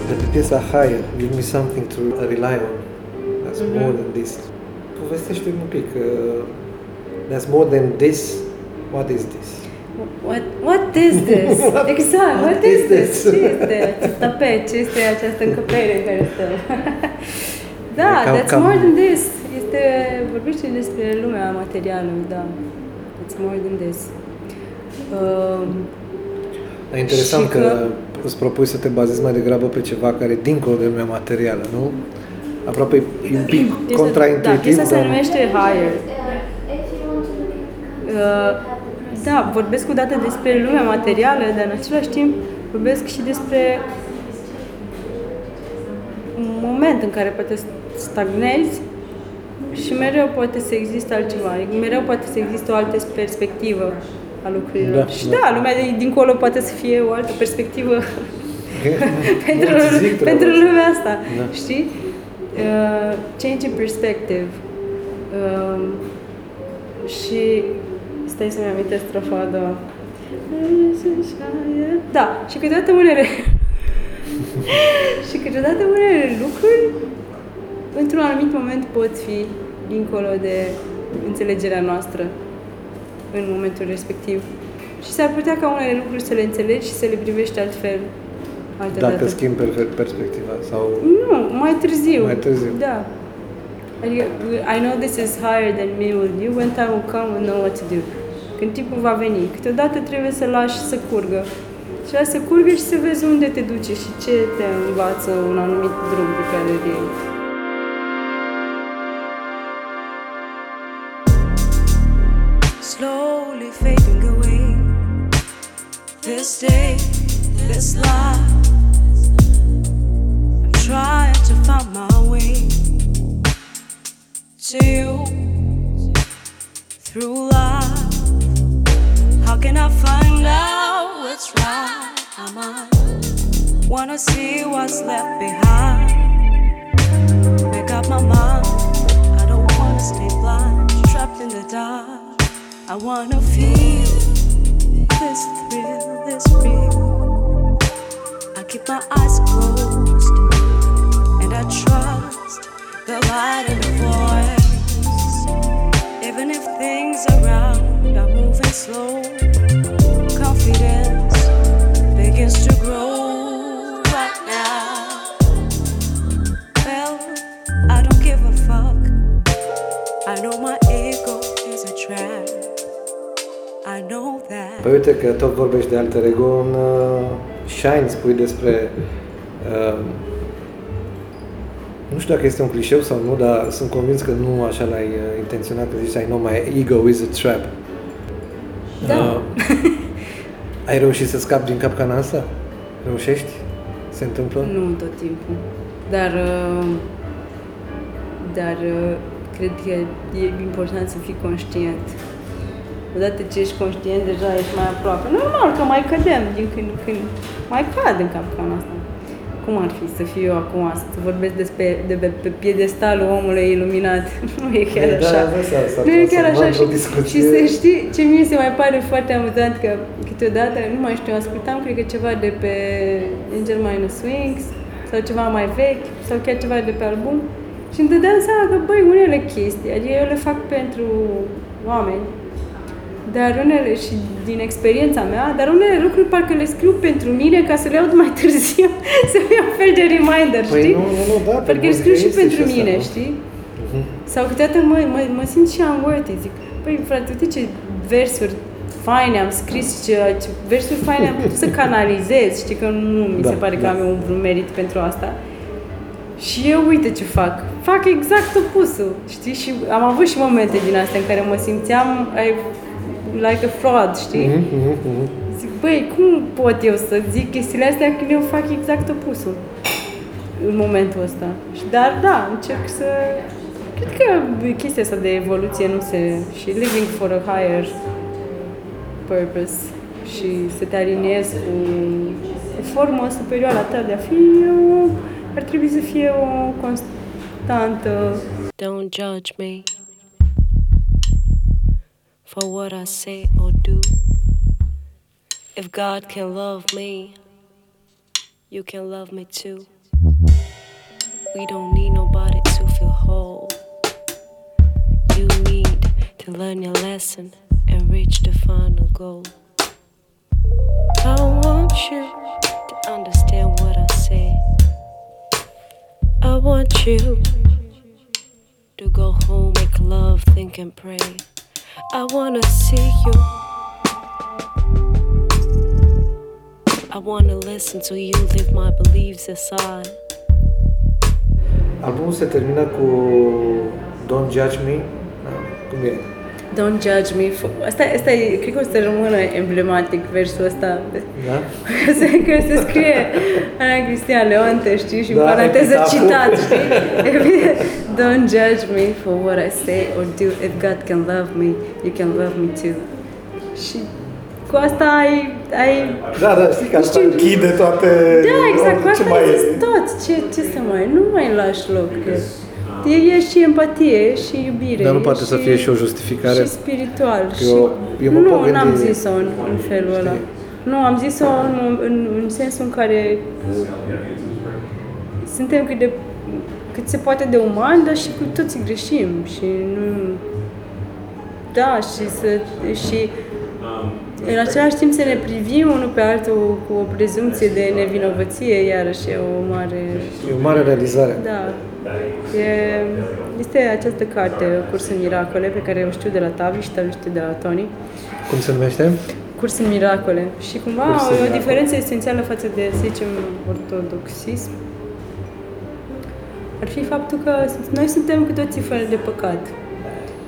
pe piesa Higher, Give Me Something to Rely On. That's Mhm. more than this. Povestește un pic. Uh, that's more than this. What is this? What, what is this? exact, what, is this? Ce este acest tapet? Ce este această încăpere în care stăm? da, E cam- that's cam- more than this. Este, vorbește despre lumea materială, da. It's more than this. Um, E interesant Și că, că- îți propui să te bazezi mai degrabă pe ceva care e dincolo de lumea materială, nu? Aproape e un pic Piesa- Da, contraintuitiv, piesa se dar- numește Higher. Uh, da, vorbesc odată despre lumea materială, dar în același timp vorbesc și despre un moment în care poate stagnezi și mereu poate să existe altceva, mereu poate să existe o altă perspectivă a lucrurilor. Da, și da. da, lumea de dincolo poate să fie o altă perspectivă pentru, Mulți zic treaba pentru asta. lumea asta, Da. știi? Uh, change in perspective. Um, și stai să-mi amintesc strofa a doua. Da, și câteodată unele și câteodată unele lucruri într-un anumit moment pot fi dincolo de înțelegerea noastră în momentul respectiv. Și s-ar putea ca unele lucruri să le înțelegi și să le privești altfel altă Dacă dată. schimbi perfect perspectiva sau... Nu, mai târziu. Mai târziu. Da. Adică, I know this is higher than me with you, when time will come, we'll know what to do. Când timpul va veni, câteodată trebuie să lași să curgă. Și lași să curgă și să vezi unde te duce și ce te învață un anumit drum pe care îl iei. slowly fading away. This day, this life, I'm trying to find my way to you through love. How can I find out what's right? I wanna see what's left behind. Make up my mind. I don't wanna stay blind, trapped in the dark. I wanna feel this thrill, this real. I keep my eyes closed Păi uite că tot vorbești de alter ego în uh, Shine, spui despre uh, nu știu dacă este un clișeu sau nu, dar sunt convins că nu așa l-ai uh, intenționat, că zici, I know my ego is a trap. Da. Uh, ai reușit să scapi din capcana asta? Reușești? Se întâmplă? Nu tot timpul. Dar, uh, dar uh, cred că e important să fii conștient. Odată ce ești conștient, deja ești mai aproape. Normal că mai cădem din când în când. Mai cad în capcana asta. Cum ar fi să fiu eu acum, să vorbesc despre, de pe, pe piedestalul omului iluminat? Nu e chiar Da, așa. da, s-a- s-a nu e chiar transformat așa. Și, într-o discuție. și să știi ce mie se mai pare foarte amuzant că câteodată, nu mai știu, ascultam cred că ceva de pe Angel Minus Wings sau ceva mai vechi sau chiar ceva de pe album și îmi dădeam seama că, băi, unele chestii, adică eu le fac pentru oameni, dar unele, și din experiența mea, dar unele lucruri parcă le scriu pentru mine ca să le aud mai târziu, să fie un fel de reminder, Păi știi? nu, nu, nu, da, pe Parcă le muzică scriu și este pentru și asta, mine, nu? știi? Sau câteodată mă, mă, mă simt și unworthy, zic, păi frate, uite ce versuri faine am scris, ce, ce versuri faine am putut să canalizez, știi că nu mi Da, se pare că da. am eu un vreun merit pentru asta. Și eu uite ce fac. Fac exact opusul, știi? Și am avut și momente din astea în care mă simțeam I, like a fraud, știi? Mhm, mhm, mhm. Zic, băi, cum pot eu să zic chestiile astea când eu fac exact opusul în momentul ăsta? Și, dar da, încerc să... Cred că chestia asta de evoluție nu se... și living for a higher purpose și să te aliniezi cu o formă superioară a ta de a fi o, ar trebui să fie o constantă Don't judge me for what I say or do. If God can love me, you can love me too. We don't need nobody to feel whole. You need to learn your lesson and reach the final goal. I want you to understand what I say. I want you to go home, make love, think and pray. I wanna see you. I wanna listen to you, leave my beliefs aside. Albumul se termină cu Don't Judge Me. Cum e? Don't judge me for... Asta, asta e, cred că o să rămână emblematic versul ăsta. Da? Se, că se scrie Ana Cristian Leonte, știi, și în Da, paranteză epitaful. citat, știi? Don't judge me for what I say or do. If God can love me, you can love me too. Și cu asta ai, ai Da, da, știi că asta Știu. închide toate... da, exact, cu ce asta mai ai e. zis tot. Ce, ce să mai, nu mai lași loc. Că e, e și empatie, e și iubire. Dar nu e poate să fie și o justificare. Și spiritual. Eu- și eu mă nu, pot gândi- n-am zis-o în, în felul ăla. Nu, am zis-o în, în, în sensul în care suntem cât, de, cât se poate de uman, dar și cu toții greșim. Și nu... Da, și să... Și în același timp să ne privim unul pe altul cu o prezumție de nevinovăție, iarăși e o mare... E o mare realizare. Da. E, este această carte, Curs în miracole, pe care o știu de la Tavi și Tavi știu de la Tony. Cum se numește? Curs în miracole. Și cumva Curs în o, o miracole. diferență esențială față de, să zicem, ortodoxism ar fi faptul că noi suntem cu toții fără de păcat.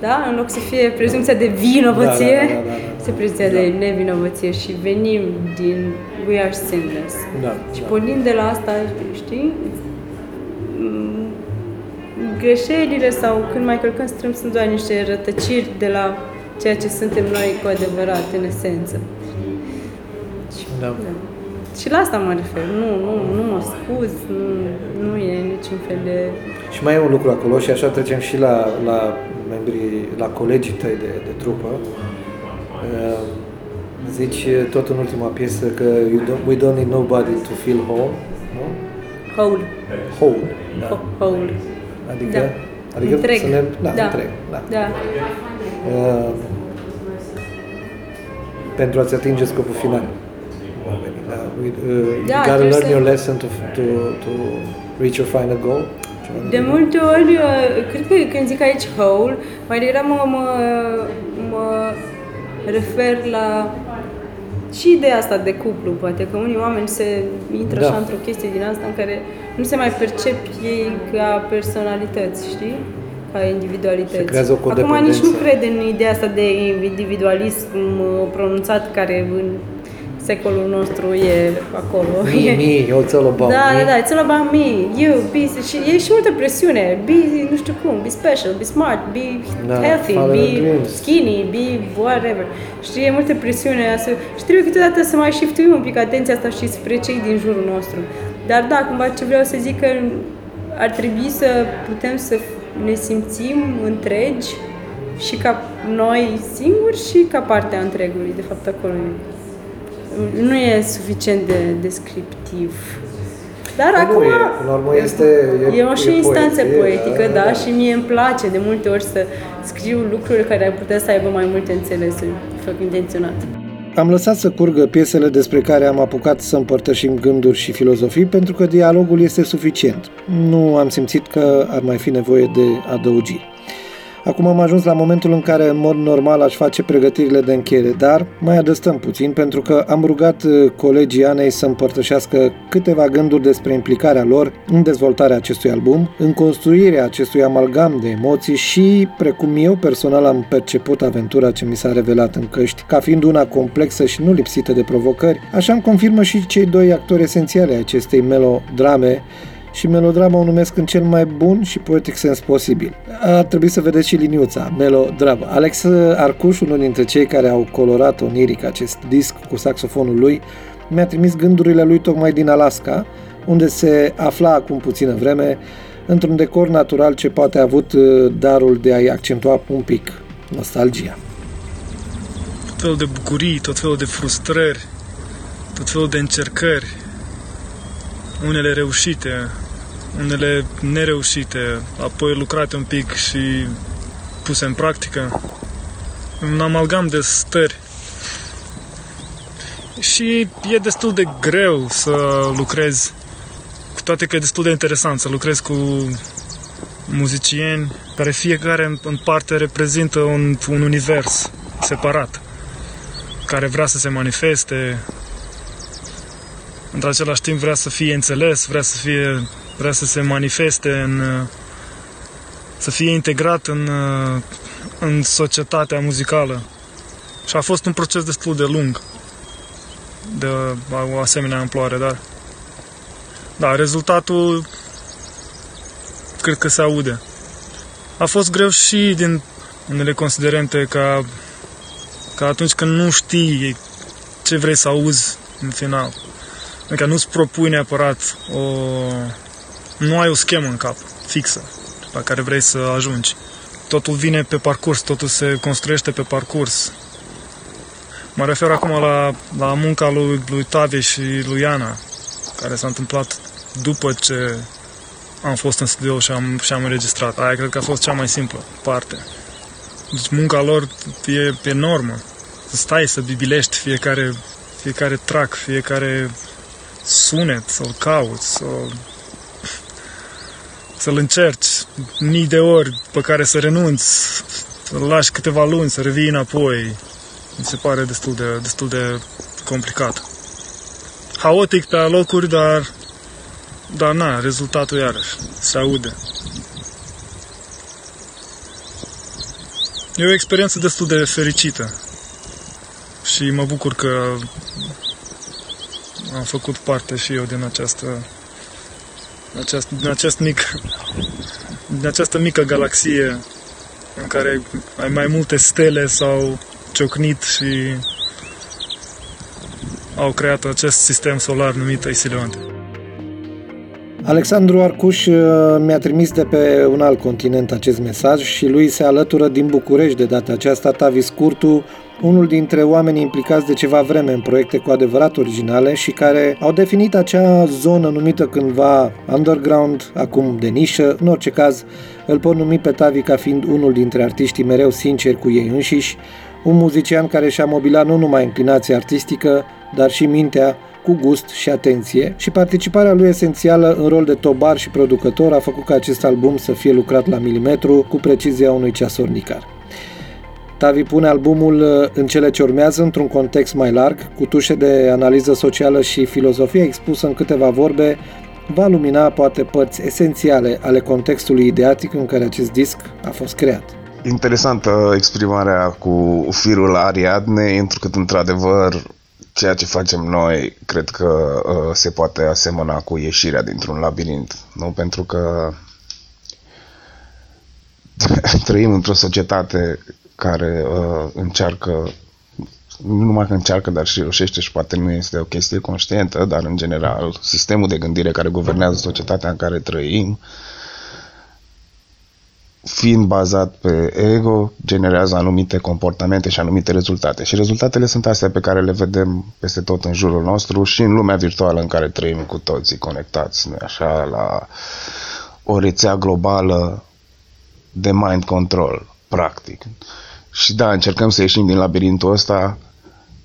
Da? În loc să fie prezumția de vinovăție, Da, da, da, da, da. este prezumția de nevinovăție și venim din we are sinless. Da. Și da. pornind de la asta, știi, m, greșelile sau când mai călcăm strâmb sunt doar niște rătăciri de la ceea ce suntem noi cu adevărat, în esență. Și, Da. da. Și la asta mă refer. Nu, nu, nu mă scuz, nu, nu e niciun fel de... Și mai e un lucru acolo și așa trecem și la, la membrii, la colegii tăi de, de trupă. Uh, Zici tot în ultima piesă că you don't, we don't need nobody to feel whole, nu? Whole. Whole, da. Ho- Whole. Adică, Da. adică Întreg. să ne, da, Da. întreg, da. Da. Uh, pentru a-ți atinge scopul final. Oamenii, da. We, uh, you Da, gotta trebuie learn să- your lesson to, to, to reach your final goal. Ceva De genul. multe ori, uh, cred că când zic aici whole, mai degrabă mă, mă, mă refer la și ideea asta de cuplu, poate că unii oameni se intră Da. așa într-o chestie din asta în care nu se mai percep ei ca personalități, știi? Ca individualități. Se creează o Acum codependență. nici nu cred în ideea asta de individualism uh, pronunțat care în secolul nostru e acolo. Me, E- me, it's all about da, me. da, da, it's all about me, you, be, și e și multă presiune, be, nu știu cum, be special, be smart, be Da, healthy, follow be your dreams. skinny, be whatever. Știi, e multă presiune asta și trebuie câteodată să mai shiftuim un pic atenția asta și spre cei din jurul nostru. Dar da, cumva ce vreau să zic că ar trebui să putem să ne simțim întregi și ca noi singuri și ca parte a întregului. De fapt, acolo e nu e suficient de descriptiv. Dar Păi nu acum e, până la urmă este- e- e o și e instanță poezie, poetică, da, da, da. și mie îmi place de multe ori să scriu lucruri care ar putea să aibă mai multe înțelesuri, fac intenționat. Am lăsat să curgă piesele despre care am apucat să împărtășim gânduri și filozofii pentru că dialogul este suficient. Nu am simțit că ar mai fi nevoie de adăugiri. Acum am ajuns la momentul în care, în mod normal, aș face pregătirile de încheiere, dar mai adăstăm puțin pentru că am rugat uh, colegii Anei să împărtășească câteva gânduri despre implicarea lor în dezvoltarea acestui album, în construirea acestui amalgam de emoții și, precum eu personal am perceput aventura ce mi s-a revelat în căști, ca fiind una complexă și nu lipsită de provocări, așa îmi confirmă și cei doi actori esențiali ai acestei melodrame și melodrama o numesc în cel mai bun și poetic sens posibil. Ar trebui să vedeți și liniuța, melodrama. Alex Arcuș, unul dintre cei care au colorat oniric acest disc cu saxofonul lui, mi-a trimis gândurile lui tocmai din Alaska, unde se afla acum puțină vreme, într-un decor natural ce poate a avut uh, darul de a-i accentua un pic nostalgia. tot felul de bucurii, tot felul de frustrări, tot felul de încercări, unele reușite, unele nereușite, apoi lucrate un pic și puse în practică. Un amalgam de stări. Și e destul de greu să lucrezi, cu toate că e destul de interesant să lucrezi cu muzicieni care fiecare în- în parte reprezintă un, un univers separat care vrea să se manifeste într-același timp vrea să fie înțeles, vrea să fie vrea să se manifeste în uh, să fie integrat în, uh, în societatea muzicală. Și a fost un proces destul de lung de o asemenea amploare, dar da, rezultatul cred că se aude. A fost greu și din unele considerente ca, ca atunci când nu știi ce vrei să auzi în final. Adică nu-ți propui neapărat o... Nu ai o schemă în cap fixă la care vrei să ajungi. Totul vine pe parcurs, totul se construiește pe parcurs. Mă refer acum la, la munca lui, lui Tavi și lui Iana, care s-a întâmplat după ce am fost în studio și am, și am înregistrat. Aia cred că a fost cea mai simplă parte. Deci munca lor e enormă. Să stai să bibilești fiecare, fiecare track, fiecare sunet, să-l cauți, să să-l încerci mii de ori pe care să renunți, să-l lași câteva luni, să revii înapoi. Mi se pare destul de, destul de complicat. Haotic pe locuri, dar dar na, rezultatul iarăși se aude. E o experiență destul de fericită și mă bucur că am făcut parte și eu din această acest, din acest mic din această mică galaxie în care ai mai multe stele s-au ciocnit și au creat acest sistem solar numit Isilionte. Alexandru Arcuș uh, mi-a trimis de pe un alt continent acest mesaj și lui se alătură din București de data aceasta Tavis Curtu, unul dintre oamenii implicați de ceva vreme în proiecte cu adevărat originale și care au definit acea zonă numită cândva underground, acum de nișă, în orice caz îl pot numi pe Tavi ca fiind unul dintre artiștii mereu sinceri cu ei înșiși, un muzician care și-a mobilat nu numai inclinația artistică, dar și mintea cu gust și atenție și participarea lui esențială în rol de tobar și producător a făcut ca acest album să fie lucrat la milimetru cu precizia unui ceasornicar. Tavi pune albumul uh, în cele ce urmează într-un context mai larg, cu tușe de analiză socială și filozofie expusă în câteva vorbe, va lumina poate părți esențiale ale contextului ideatic în care acest disc a fost creat. Interesantă exprimarea cu firul Ariadne, pentru că într-adevăr ceea ce facem noi cred că uh, se poate asemăna cu ieșirea dintr-un labirint, nu? Pentru că trăim într-o societate care uh, încearcă nu numai că încearcă, dar și reușește și poate nu este o chestie conștientă, dar în general sistemul de gândire care guvernează societatea în care trăim, fiind bazat pe ego, generează anumite comportamente și anumite rezultate. Și rezultatele sunt astea pe care le vedem peste tot în jurul nostru și în lumea virtuală în care trăim cu toții conectați, nu așa, la o rețea globală de mind control, practic. Și da, încercăm să ieșim din labirintul ăsta,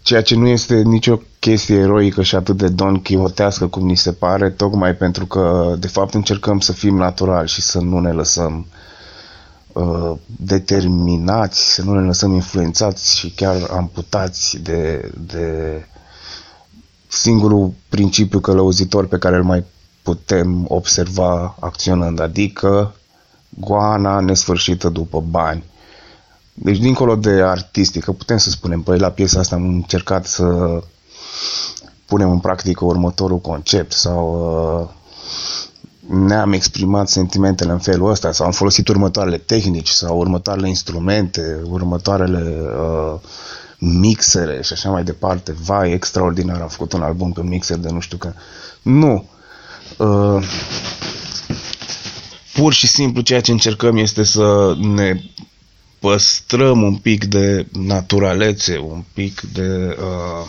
ceea ce nu este nicio chestie eroică și atât de don chihotească cum ni se pare, tocmai pentru că, de fapt, încercăm să fim naturali și să nu ne lăsăm uh, determinați, să nu ne lăsăm influențați și chiar amputați de, de singurul principiu călăuzitor pe care îl mai putem observa acționând, adică goana nesfârșită după bani. Deci, dincolo de artistică, putem să spunem, păi la piesa asta am încercat să punem în practică următorul concept sau uh, ne-am exprimat sentimentele în felul ăsta sau am folosit următoarele tehnici sau următoarele instrumente, următoarele uh, mixere și așa mai departe. Vai, extraordinar, am făcut un album pe mixer de nu știu că... Nu. Uh, pur și simplu ceea ce încercăm este să ne păstrăm un pic de naturalețe, un pic de uh,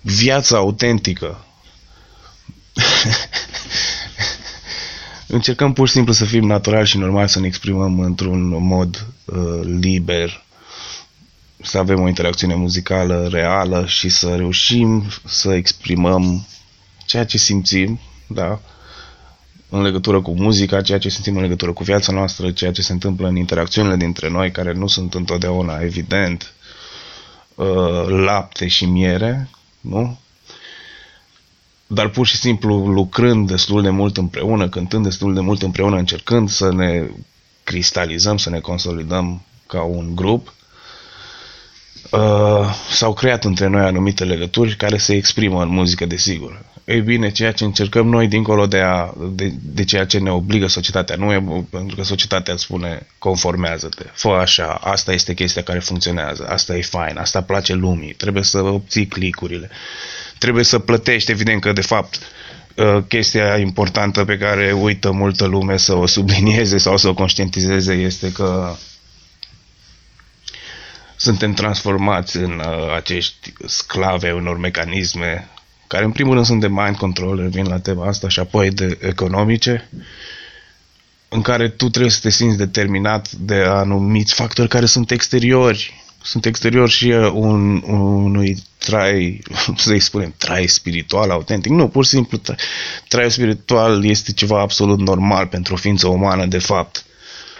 viața autentică. Încercăm pur și simplu să fim naturali și normal să ne exprimăm într-un mod uh, liber, să avem o interacțiune muzicală reală și să reușim să exprimăm ceea ce simțim, da, în legătură cu muzica, ceea ce simțim în legătură cu viața noastră, ceea ce se întâmplă în interacțiunile dintre noi, care nu sunt întotdeauna evident, uh, lapte și miere, nu? Dar pur și simplu lucrând destul de mult împreună, cântând destul de mult împreună, încercând să ne cristalizăm, să ne consolidăm ca un grup, uh, s-au creat între noi anumite legături care se exprimă în muzică, desigur. Ei bine, ceea ce încercăm noi, dincolo de, a, de, de ceea ce ne obligă societatea, nu e pentru că societatea îți spune conformează-te, fă așa, asta este chestia care funcționează, asta e fain, asta place lumii, trebuie să obții clicurile, trebuie să plătești, evident că de fapt uh, chestia importantă pe care uită multă lume să o sublinieze sau să o conștientizeze este că suntem transformați în uh, acești sclave unor mecanisme care în primul rând sunt de mind control, revin la tema asta, și apoi de economice, în care tu trebuie să te simți determinat de anumiți factori care sunt exteriori. Sunt exteriori și un, unui trai, să-i spunem, trai spiritual, autentic. Nu, pur și simplu, traiul spiritual este ceva absolut normal pentru o ființă umană, de fapt.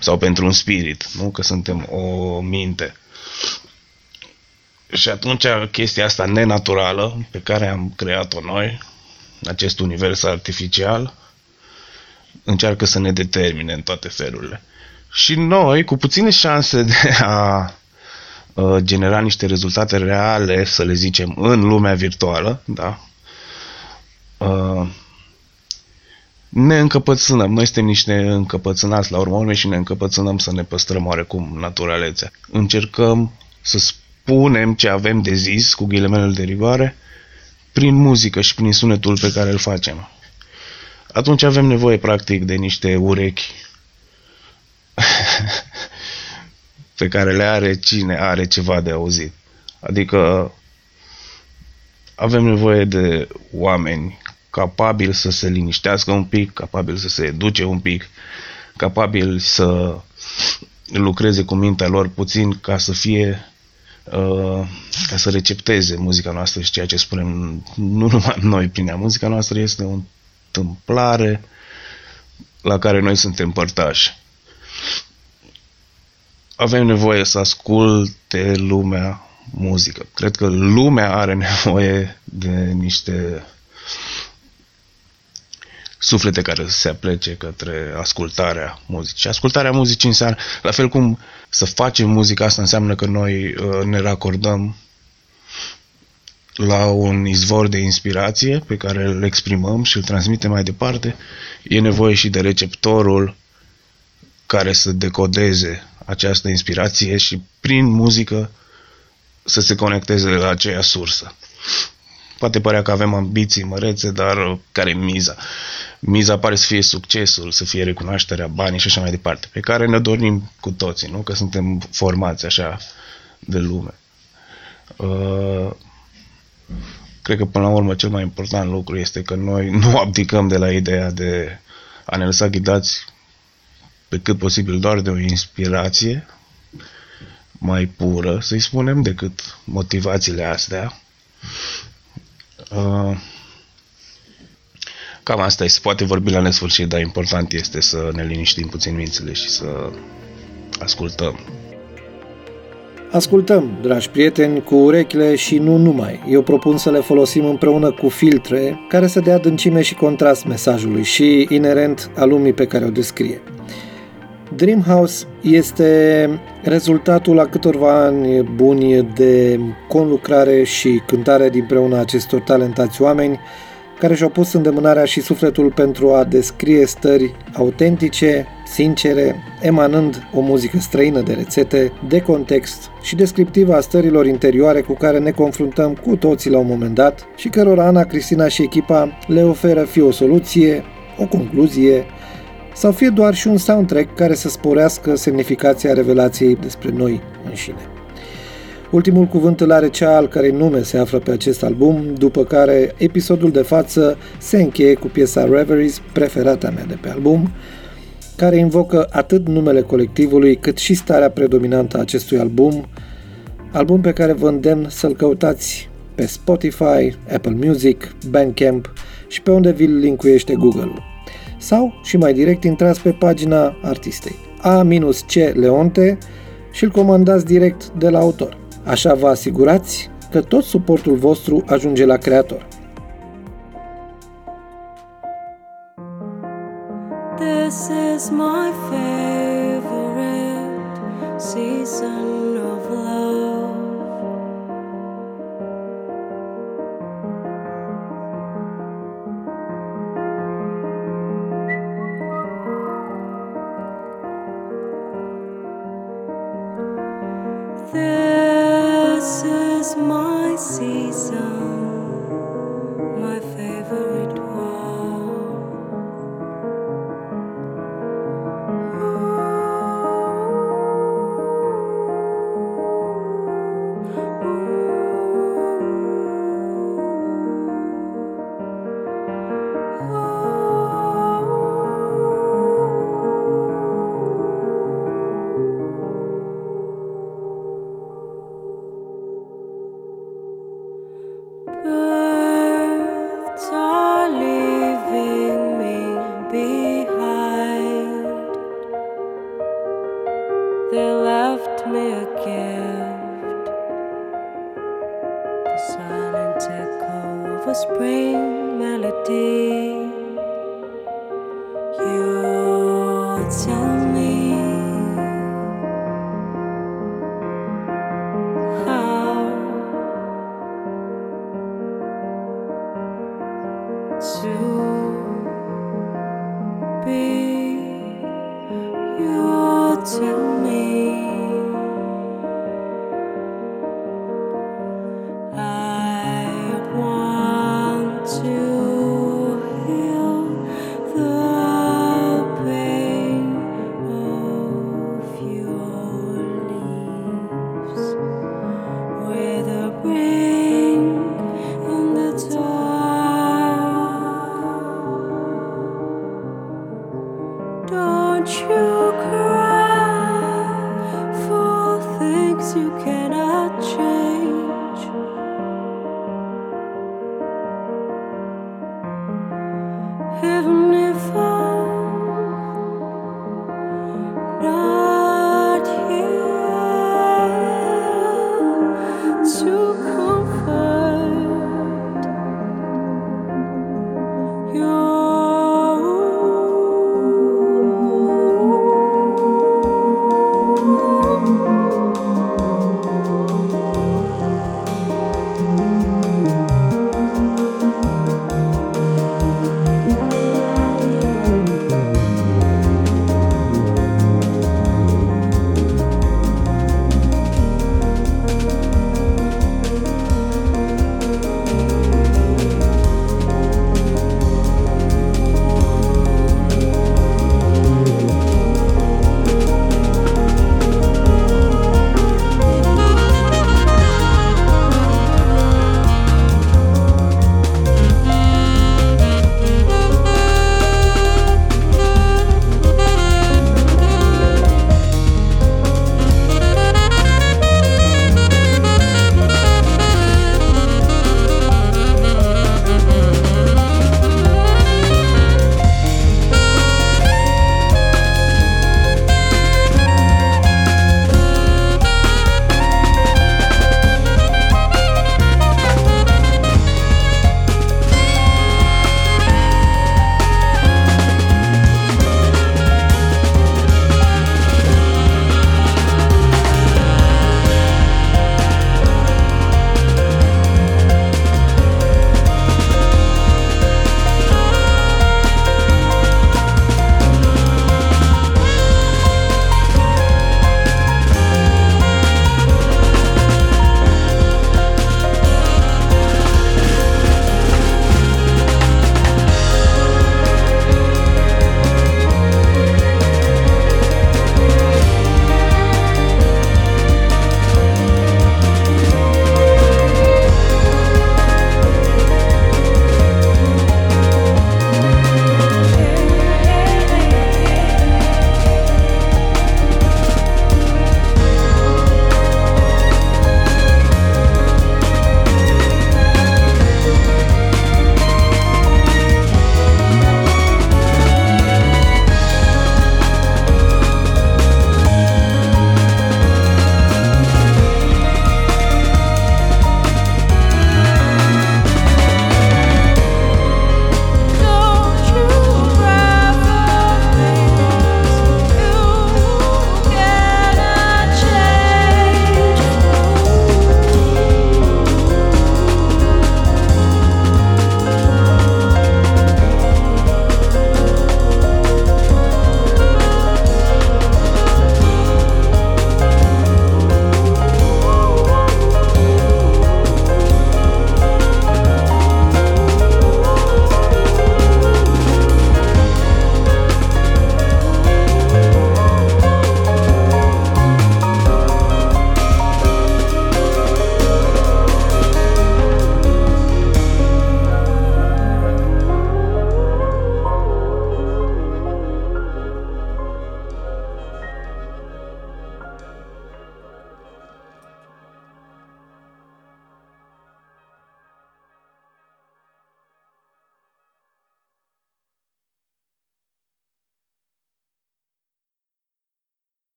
Sau pentru un spirit, nu? Că suntem o minte. Și atunci chestia asta nenaturală pe care am creat-o noi, acest univers artificial, încearcă să ne determine în toate felurile. Și noi, cu puține șanse de a uh, genera niște rezultate reale, să le zicem, în lumea virtuală, da, uh, ne încăpățânăm. Noi suntem niște încăpățânați la urmă și ne încăpățânăm să ne păstrăm oarecum naturalețea. Încercăm să spunem ce avem de zis, cu ghilemele de rigoare, prin muzică și prin sunetul pe care îl facem. Atunci avem nevoie, practic, de niște urechi pe care le are cine are ceva de auzit. Adică avem nevoie de oameni capabili să se liniștească un pic, capabili să se educe un pic, capabili să lucreze cu mintea lor puțin ca să fie Uh, ca să recepteze muzica noastră și ceea ce spunem nu numai noi prin ea. Muzica noastră este o întâmplare la care noi suntem părtași. avem nevoie să asculte lumea muzică. Cred că lumea are nevoie de niște suflete care să se aplece către ascultarea muzicii. Ascultarea muzicii înseamnă, la fel cum să facem muzica asta înseamnă că noi uh, ne racordăm la un izvor de inspirație pe care îl exprimăm și îl transmitem mai departe, e nevoie și de receptorul care să decodeze această inspirație și prin muzică să se conecteze la aceea sursă. Poate părea că avem ambiții mărețe, dar care e miza? Miza pare să fie succesul, să fie recunoașterea, banii și așa mai departe, pe care ne dorim cu toții, nu? Că suntem formați așa de lume. Uh, cred că până la urmă cel mai important lucru este că noi nu abdicăm de la ideea de a ne lăsa ghidați pe cât posibil doar de o inspirație mai pură, să-i spunem, decât motivațiile astea. Uh, cam asta e, se poate vorbi la nesfârșit, dar important este să ne liniștim puțin mințile și să ascultăm. Ascultăm, dragi prieteni, cu urechile și nu numai. Eu propun să le folosim împreună cu filtre care să dea adâncime și contrast mesajului și inerent a lumii pe care o descrie. Dreamhouse este rezultatul a câtorva ani buni de conlucrare și cântare dinpreună acestor talentați oameni care și-au pus îndemânarea și sufletul pentru a descrie stări autentice, sincere, emanând o muzică străină de rețete, de context și descriptivă a stărilor interioare cu care ne confruntăm cu toții la un moment dat și cărora Ana, Cristina și echipa le oferă fie o soluție, o concluzie sau fie doar și un soundtrack care să sporească semnificația revelației despre noi înșine. Ultimul cuvânt îl are cea al cărei nume se află pe acest album, după care episodul de față se încheie cu piesa Reveries, preferata mea de pe album, care invocă atât numele colectivului cât și starea predominantă a acestui album, album pe care vă îndemn să-l căutați pe Spotify, Apple Music, Bandcamp și pe unde vi-l linkuiește Google-ul. Sau, și mai direct, intrați pe pagina artistei A-C Leonte și îl comandați direct de la autor. Așa vă asigurați că tot suportul vostru ajunge la creator. This is my favorite season